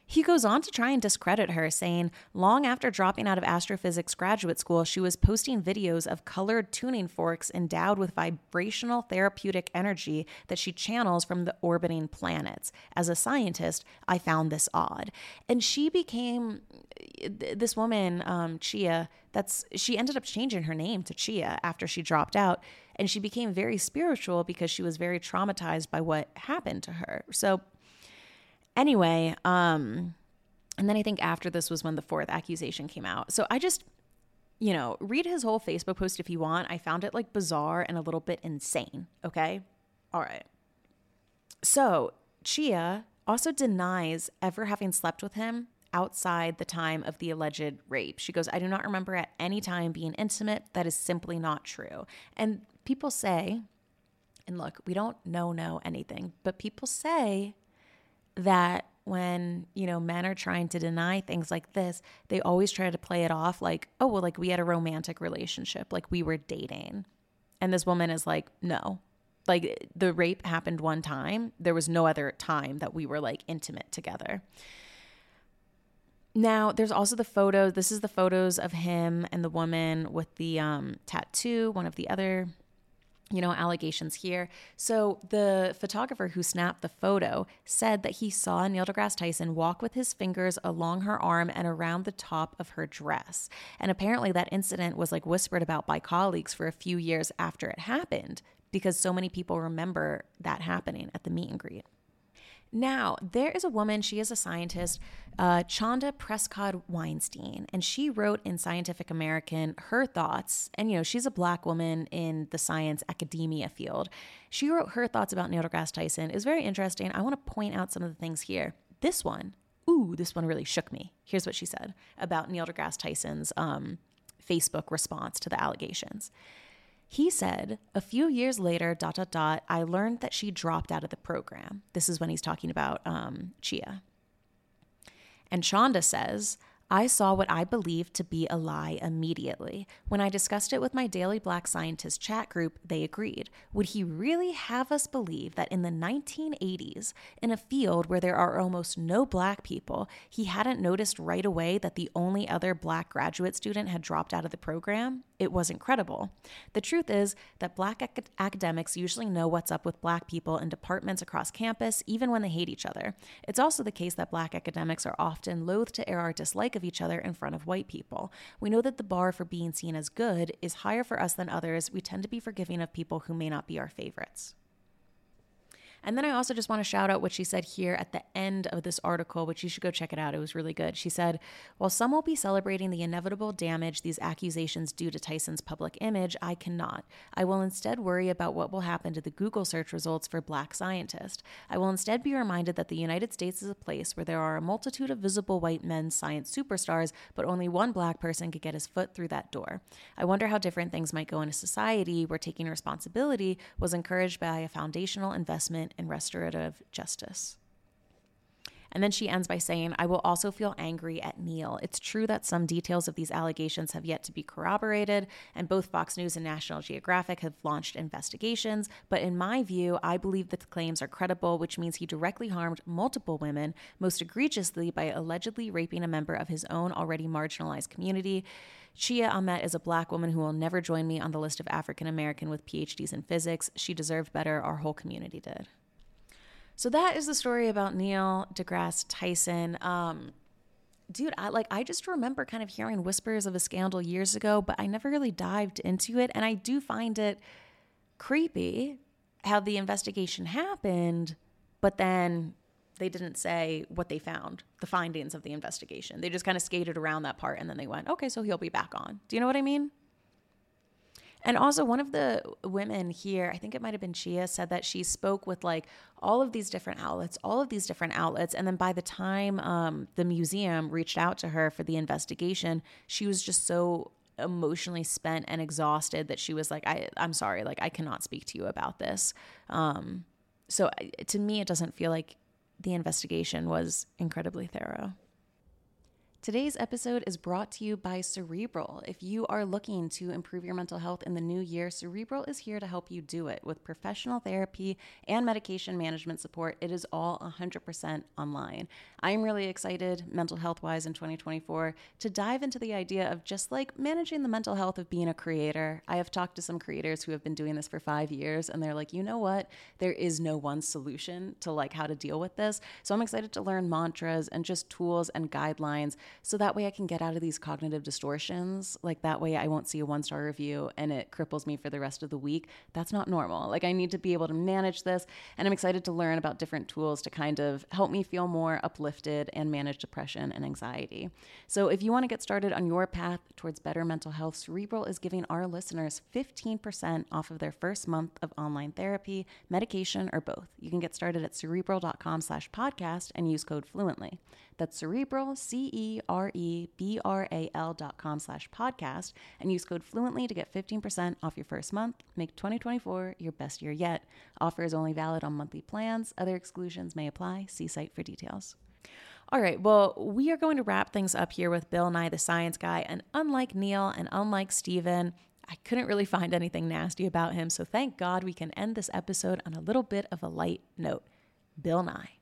he goes on to try and discredit her, saying, long after dropping out of astrophysics graduate school, she was posting videos of colored tuning forks endowed with vibrational therapeutic energy that she channels from the orbiting planets. As a scientist, I found this odd. And she became this woman, um, Tchiya, that's she ended up changing her name to Tchiya after she dropped out. And she became very spiritual because she was very traumatized by what happened to her. So, Anyway, um, and then I think after this was when the fourth accusation came out. So I just, you know, read his whole Facebook post if you want. I found it like bizarre and a little bit insane. Okay. All right. So Tchiya also denies ever having slept with him outside the time of the alleged rape. She goes, I do not remember at any time being intimate. That is simply not true. And people say, and look, we don't know know anything, but people say that when, you know, men are trying to deny things like this, they always try to play it off like, oh, well, like we had a romantic relationship, like we were dating. And this woman is like, no. Like the rape happened one time. There was no other time that we were like intimate together. Now, there's also the photo. This is the photos of him and the woman with the um, tattoo, one of the other you know, allegations here. So the photographer who snapped the photo said that he saw Neil deGrasse Tyson walk with his fingers along her arm and around the top of her dress. And apparently that incident was like whispered about by colleagues for a few years after it happened because so many people remember that happening at the meet and greet. Now, there is a woman, she is a scientist, uh, Chanda Prescod Weinstein, and she wrote in Scientific American her thoughts. And, you know, she's a black woman in the science academia field. She wrote her thoughts about Neil deGrasse Tyson. It's very interesting. I want to point out some of the things here. This one, ooh, this one really shook me. Here's what she said about Neil deGrasse Tyson's um, Facebook response to the allegations. He said, a few years later, dot, dot, dot, I learned that she dropped out of the program. This is when he's talking about um, Tchiya. And Chanda says, I saw what I believed to be a lie immediately. When I discussed it with my Daily Black Scientist chat group, they agreed. Would he really have us believe that in the 1980s, in a field where there are almost no black people, he hadn't noticed right away that the only other black graduate student had dropped out of the program? It was incredible. The truth is that black ac- academics usually know what's up with black people in departments across campus, even when they hate each other. It's also the case that black academics are often loath to air our dislike of each other in front of white people. We know that the bar for being seen as good is higher for us than others. We tend to be forgiving of people who may not be our favorites. And then I also just want to shout out what she said here at the end of this article, which you should go check it out. It was really good. She said, While some will be celebrating the inevitable damage these accusations do to Tyson's public image, I cannot. I will instead worry about what will happen to the Google search results for black scientist. I will instead be reminded that the United States is a place where there are a multitude of visible white men science superstars, but only one black person could get his foot through that door. I wonder how different things might go in a society where taking responsibility was encouraged by a foundational investment and restorative justice. And then she ends by saying, I will also feel angry at Neil. It's true that some details of these allegations have yet to be corroborated, and both Fox News and National Geographic have launched investigations. But in my view, I believe that the claims are credible, which means he directly harmed multiple women, most egregiously by allegedly raping a member of his own already marginalized community. Tchiya Amet is a black woman who will never join me on the list of African American with PhDs in physics. She deserved better. Our whole community did. So that is the story about Neil deGrasse Tyson. Um, dude, I like I just remember kind of hearing whispers of a scandal years ago, but I never really dived into it, and I do find it creepy how the investigation happened, but then they didn't say what they found, the findings of the investigation. They just kind of skated around that part and then they went, "Okay, so he'll be back on." Do you know what I mean? And also, one of the women here, I think it might have been Tchiya, said that she spoke with like all of these different outlets, all of these different outlets. And then by the time um, the museum reached out to her for the investigation, she was just so emotionally spent and exhausted that she was like, I, I'm sorry, like, I cannot speak to you about this. Um, so to me, it doesn't feel like the investigation was incredibly thorough. Today's episode is brought to you by Cerebral. If you are looking to improve your mental health in the new year, Cerebral is here to help you do it with professional therapy and medication management support. It is all 100% online. I'm really excited, mental health wise, in 2024 to dive into the idea of just like managing the mental health of being a creator. I have talked to some creators who have been doing this for five years, and they're like, you know what? There is no one solution to like how to deal with this. So I'm excited to learn mantras and just tools and guidelines so that way I can get out of these cognitive distortions. Like that way I won't see a one star review and it cripples me for the rest of the week. That's not normal. Like I need to be able to manage this. And I'm excited to learn about different tools to kind of help me feel more uplifted and manage depression and anxiety. So if you want to get started on your path towards better mental health, Cerebral is giving our listeners 15% off of their first month of online therapy, medication, or both. You can get started at cerebral.com slash podcast and use code fluently. That's cerebral, C E R E B R A L dot com slash podcast, and use code fluently to get 15% off your first month. Make 2024 your best year yet. Offer is only valid on monthly plans. Other exclusions may apply. See site for details. All right, well, we are going to wrap things up here with Bill Nye the Science Guy. And unlike Neil and unlike Stephen, I couldn't really find anything nasty about him. So thank God we can end this episode on a little bit of a light note. Bill Nye.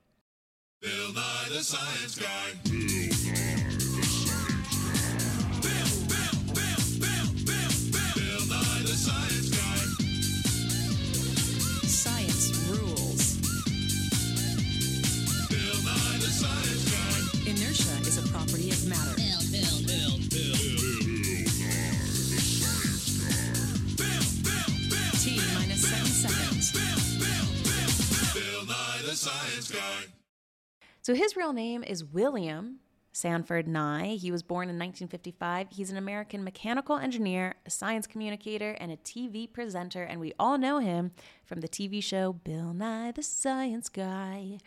Bill Nye the Science Guy. Bill Nye the Science Guy. Bill, Bill, Bill, Bill, Bill, Bill. Bill Nye the Science Guy. Science rules. Bill Nye the Science Guy. Inertia is a property of matter. So his real name is William Sanford Nye. He was born in 1955. He's an American mechanical engineer, a science communicator, and a TV presenter, and we all know him from the TV show Bill Nye the Science Guy.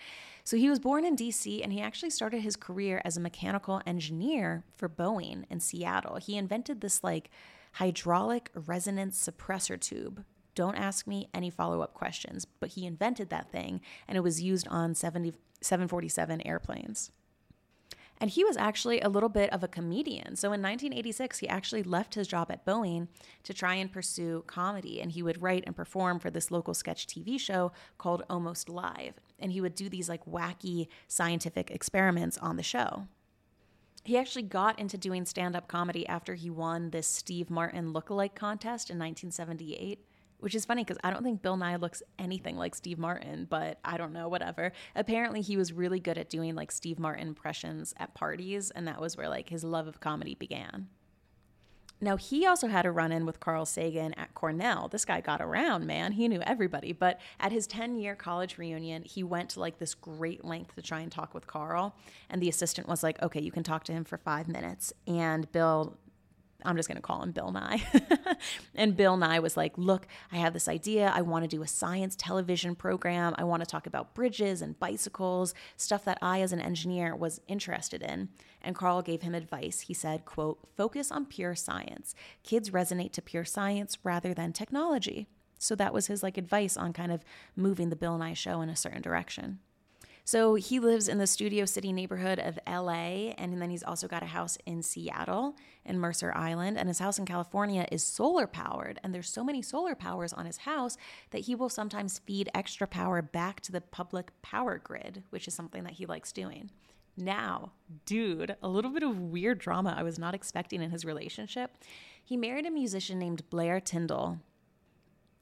So he was born in DC and he actually started his career as a mechanical engineer for Boeing in Seattle. He invented this like hydraulic resonance suppressor tube don't ask me any follow up questions, but he invented that thing and it was used on 70, 747 airplanes. And he was actually a little bit of a comedian. So in 1986, he actually left his job at Boeing to try and pursue comedy. And he would write and perform for this local sketch TV show called Almost Live. And he would do these like wacky scientific experiments on the show. He actually got into doing stand up comedy after he won this Steve Martin look-alike contest in 1978 which is funny because I don't think Bill Nye looks anything like Steve Martin, but I don't know, whatever. Apparently, he was really good at doing like Steve Martin impressions at parties, and that was where like his love of comedy began. Now, he also had a run in with Carl Sagan at Cornell. This guy got around, man. He knew everybody. But at his 10 year college reunion, he went to like this great length to try and talk with Carl. And the assistant was like, okay, you can talk to him for five minutes. And Bill I'm just going to call him Bill Nye. and Bill Nye was like, Look, I have this idea. I want to do a science television program. I want to talk about bridges and bicycles, stuff that I, as an engineer, was interested in. And Carl gave him advice. He said, quote, focus on pure science. Kids resonate to pure science rather than technology. So that was his like advice on kind of moving the Bill Nye show in a certain direction. So he lives in the Studio City neighborhood of LA, and then he's also got a house in Seattle and Mercer Island. And his house in California is solar powered, and there's so many solar powers on his house that he will sometimes feed extra power back to the public power grid, which is something that he likes doing. Now, dude, a little bit of weird drama I was not expecting in his relationship. He married a musician named Blair Tyndall,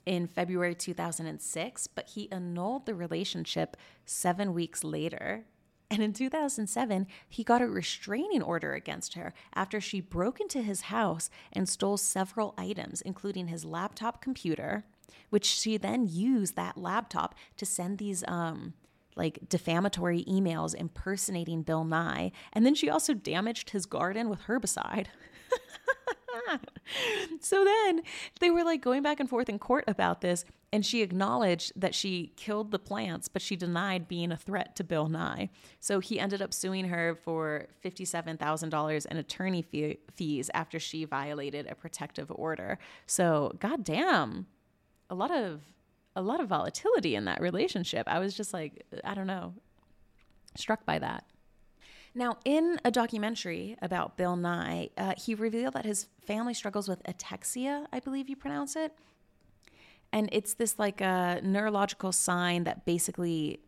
in February 2006, but he annulled the relationship seven weeks later. And in 2007, he got a restraining order against her after she broke into his house and stole several items, including his laptop computer, which she then used that laptop to send these um, like defamatory emails impersonating Bill Nye. And then she also damaged his garden with herbicide. so then they were like going back and forth in court about this. And she acknowledged that she killed the plants, but she denied being a threat to Bill Nye. So he ended up suing her for $57,000 in attorney fee- fees after she violated a protective order. So, goddamn, a lot of a lot of volatility in that relationship. I was just like, I don't know, struck by that. Now, in a documentary about Bill Nye, uh, he revealed that his family struggles with ataxia, I believe you pronounce it. And it's this like a neurological sign that basically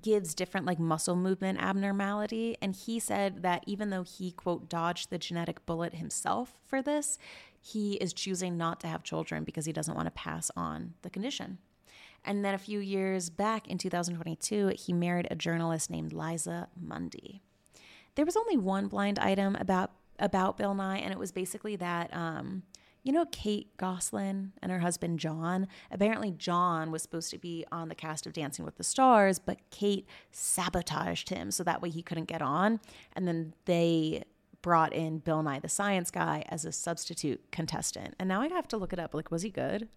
gives different like muscle movement abnormality. And he said that even though he, quote, dodged the genetic bullet himself for this, he is choosing not to have children because he doesn't want to pass on the condition. And then a few years back in 2022, he married a journalist named Liza Mundy. there was only one blind item about about Bill Nye, and it was basically that um, you know Kate Gosselin and her husband John. Apparently, John was supposed to be on the cast of Dancing with the Stars, but Kate sabotaged him so that way he couldn't get on, and then they brought in Bill Nye the Science Guy as a substitute contestant. And now I have to look it up. Like, was he good?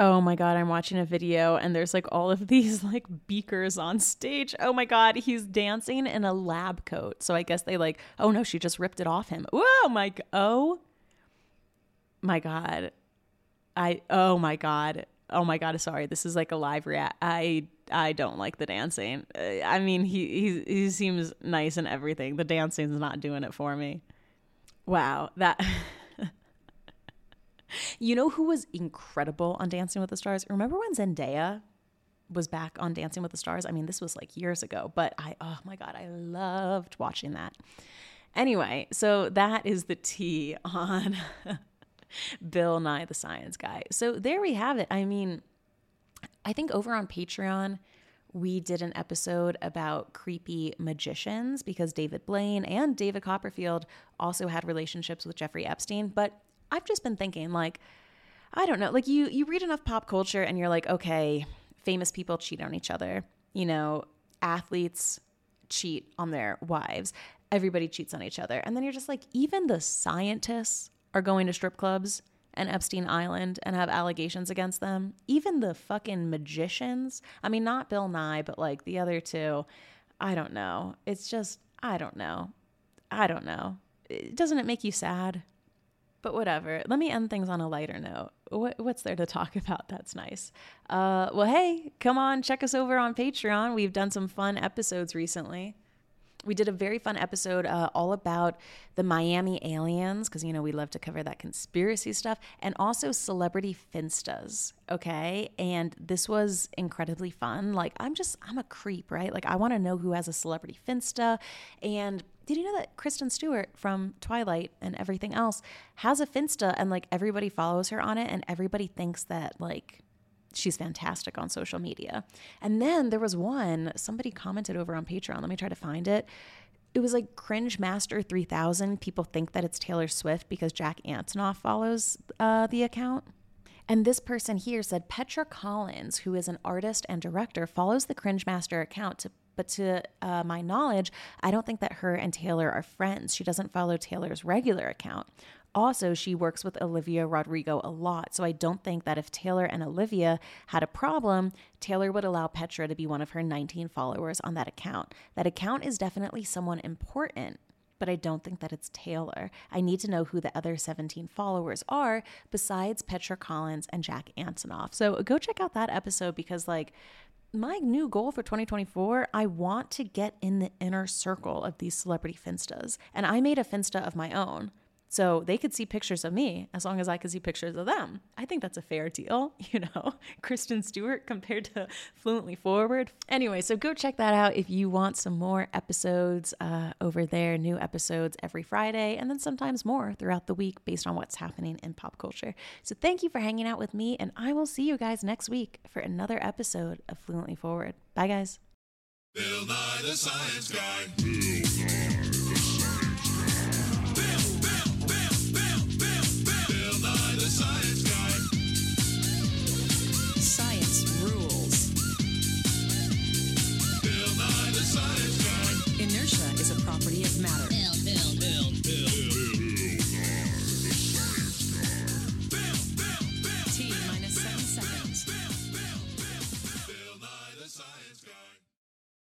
Oh my god, I'm watching a video and there's like all of these like beakers on stage. Oh my god, he's dancing in a lab coat. So I guess they like, oh no, she just ripped it off him. Oh my oh my god. I oh my god. Oh my god, sorry. This is like a live react. I I don't like the dancing. I mean, he he he seems nice and everything. The dancing's not doing it for me. Wow, that You know who was incredible on Dancing with the Stars? Remember when Zendaya was back on Dancing with the Stars? I mean, this was like years ago, but I, oh my God, I loved watching that. Anyway, so that is the tea on Bill Nye the Science Guy. So there we have it. I mean, I think over on Patreon, we did an episode about creepy magicians because David Blaine and David Copperfield also had relationships with Jeffrey Epstein. But I've just been thinking like I don't know, like you you read enough pop culture and you're like, okay, famous people cheat on each other. You know, athletes cheat on their wives. Everybody cheats on each other. And then you're just like, even the scientists are going to strip clubs and Epstein Island and have allegations against them. Even the fucking magicians. I mean, not Bill Nye, but like the other two. I don't know. It's just, I don't know. I don't know. Doesn't it make you sad? But whatever. Let me end things on a lighter note. What, what's there to talk about? That's nice. Uh, well, hey, come on, check us over on Patreon. We've done some fun episodes recently. We did a very fun episode uh, all about the Miami aliens, because, you know, we love to cover that conspiracy stuff, and also celebrity finstas. Okay. And this was incredibly fun. Like, I'm just, I'm a creep, right? Like, I want to know who has a celebrity finsta. And did you know that Kristen Stewart from Twilight and everything else has a Finsta and like everybody follows her on it and everybody thinks that like she's fantastic on social media. And then there was one, somebody commented over on Patreon. Let me try to find it. It was like Cringe Master 3000. People think that it's Taylor Swift because Jack Antonoff follows uh, the account. And this person here said Petra Collins, who is an artist and director, follows the Cringe Master account to but to uh, my knowledge, I don't think that her and Taylor are friends. She doesn't follow Taylor's regular account. Also, she works with Olivia Rodrigo a lot. So I don't think that if Taylor and Olivia had a problem, Taylor would allow Petra to be one of her 19 followers on that account. That account is definitely someone important but I don't think that it's Taylor. I need to know who the other 17 followers are besides Petra Collins and Jack Antonoff. So go check out that episode because, like, my new goal for 2024, I want to get in the inner circle of these celebrity finstas. And I made a finsta of my own. So they could see pictures of me as long as I could see pictures of them. I think that's a fair deal, you know, Kristen Stewart compared to Fluently Forward. Anyway, so go check that out if you want some more episodes uh, over there, new episodes every Friday, and then sometimes more throughout the week based on what's happening in pop culture. So thank you for hanging out with me, and I will see you guys next week for another episode of Fluently Forward. Bye, guys. Bill Nye the Science Guy.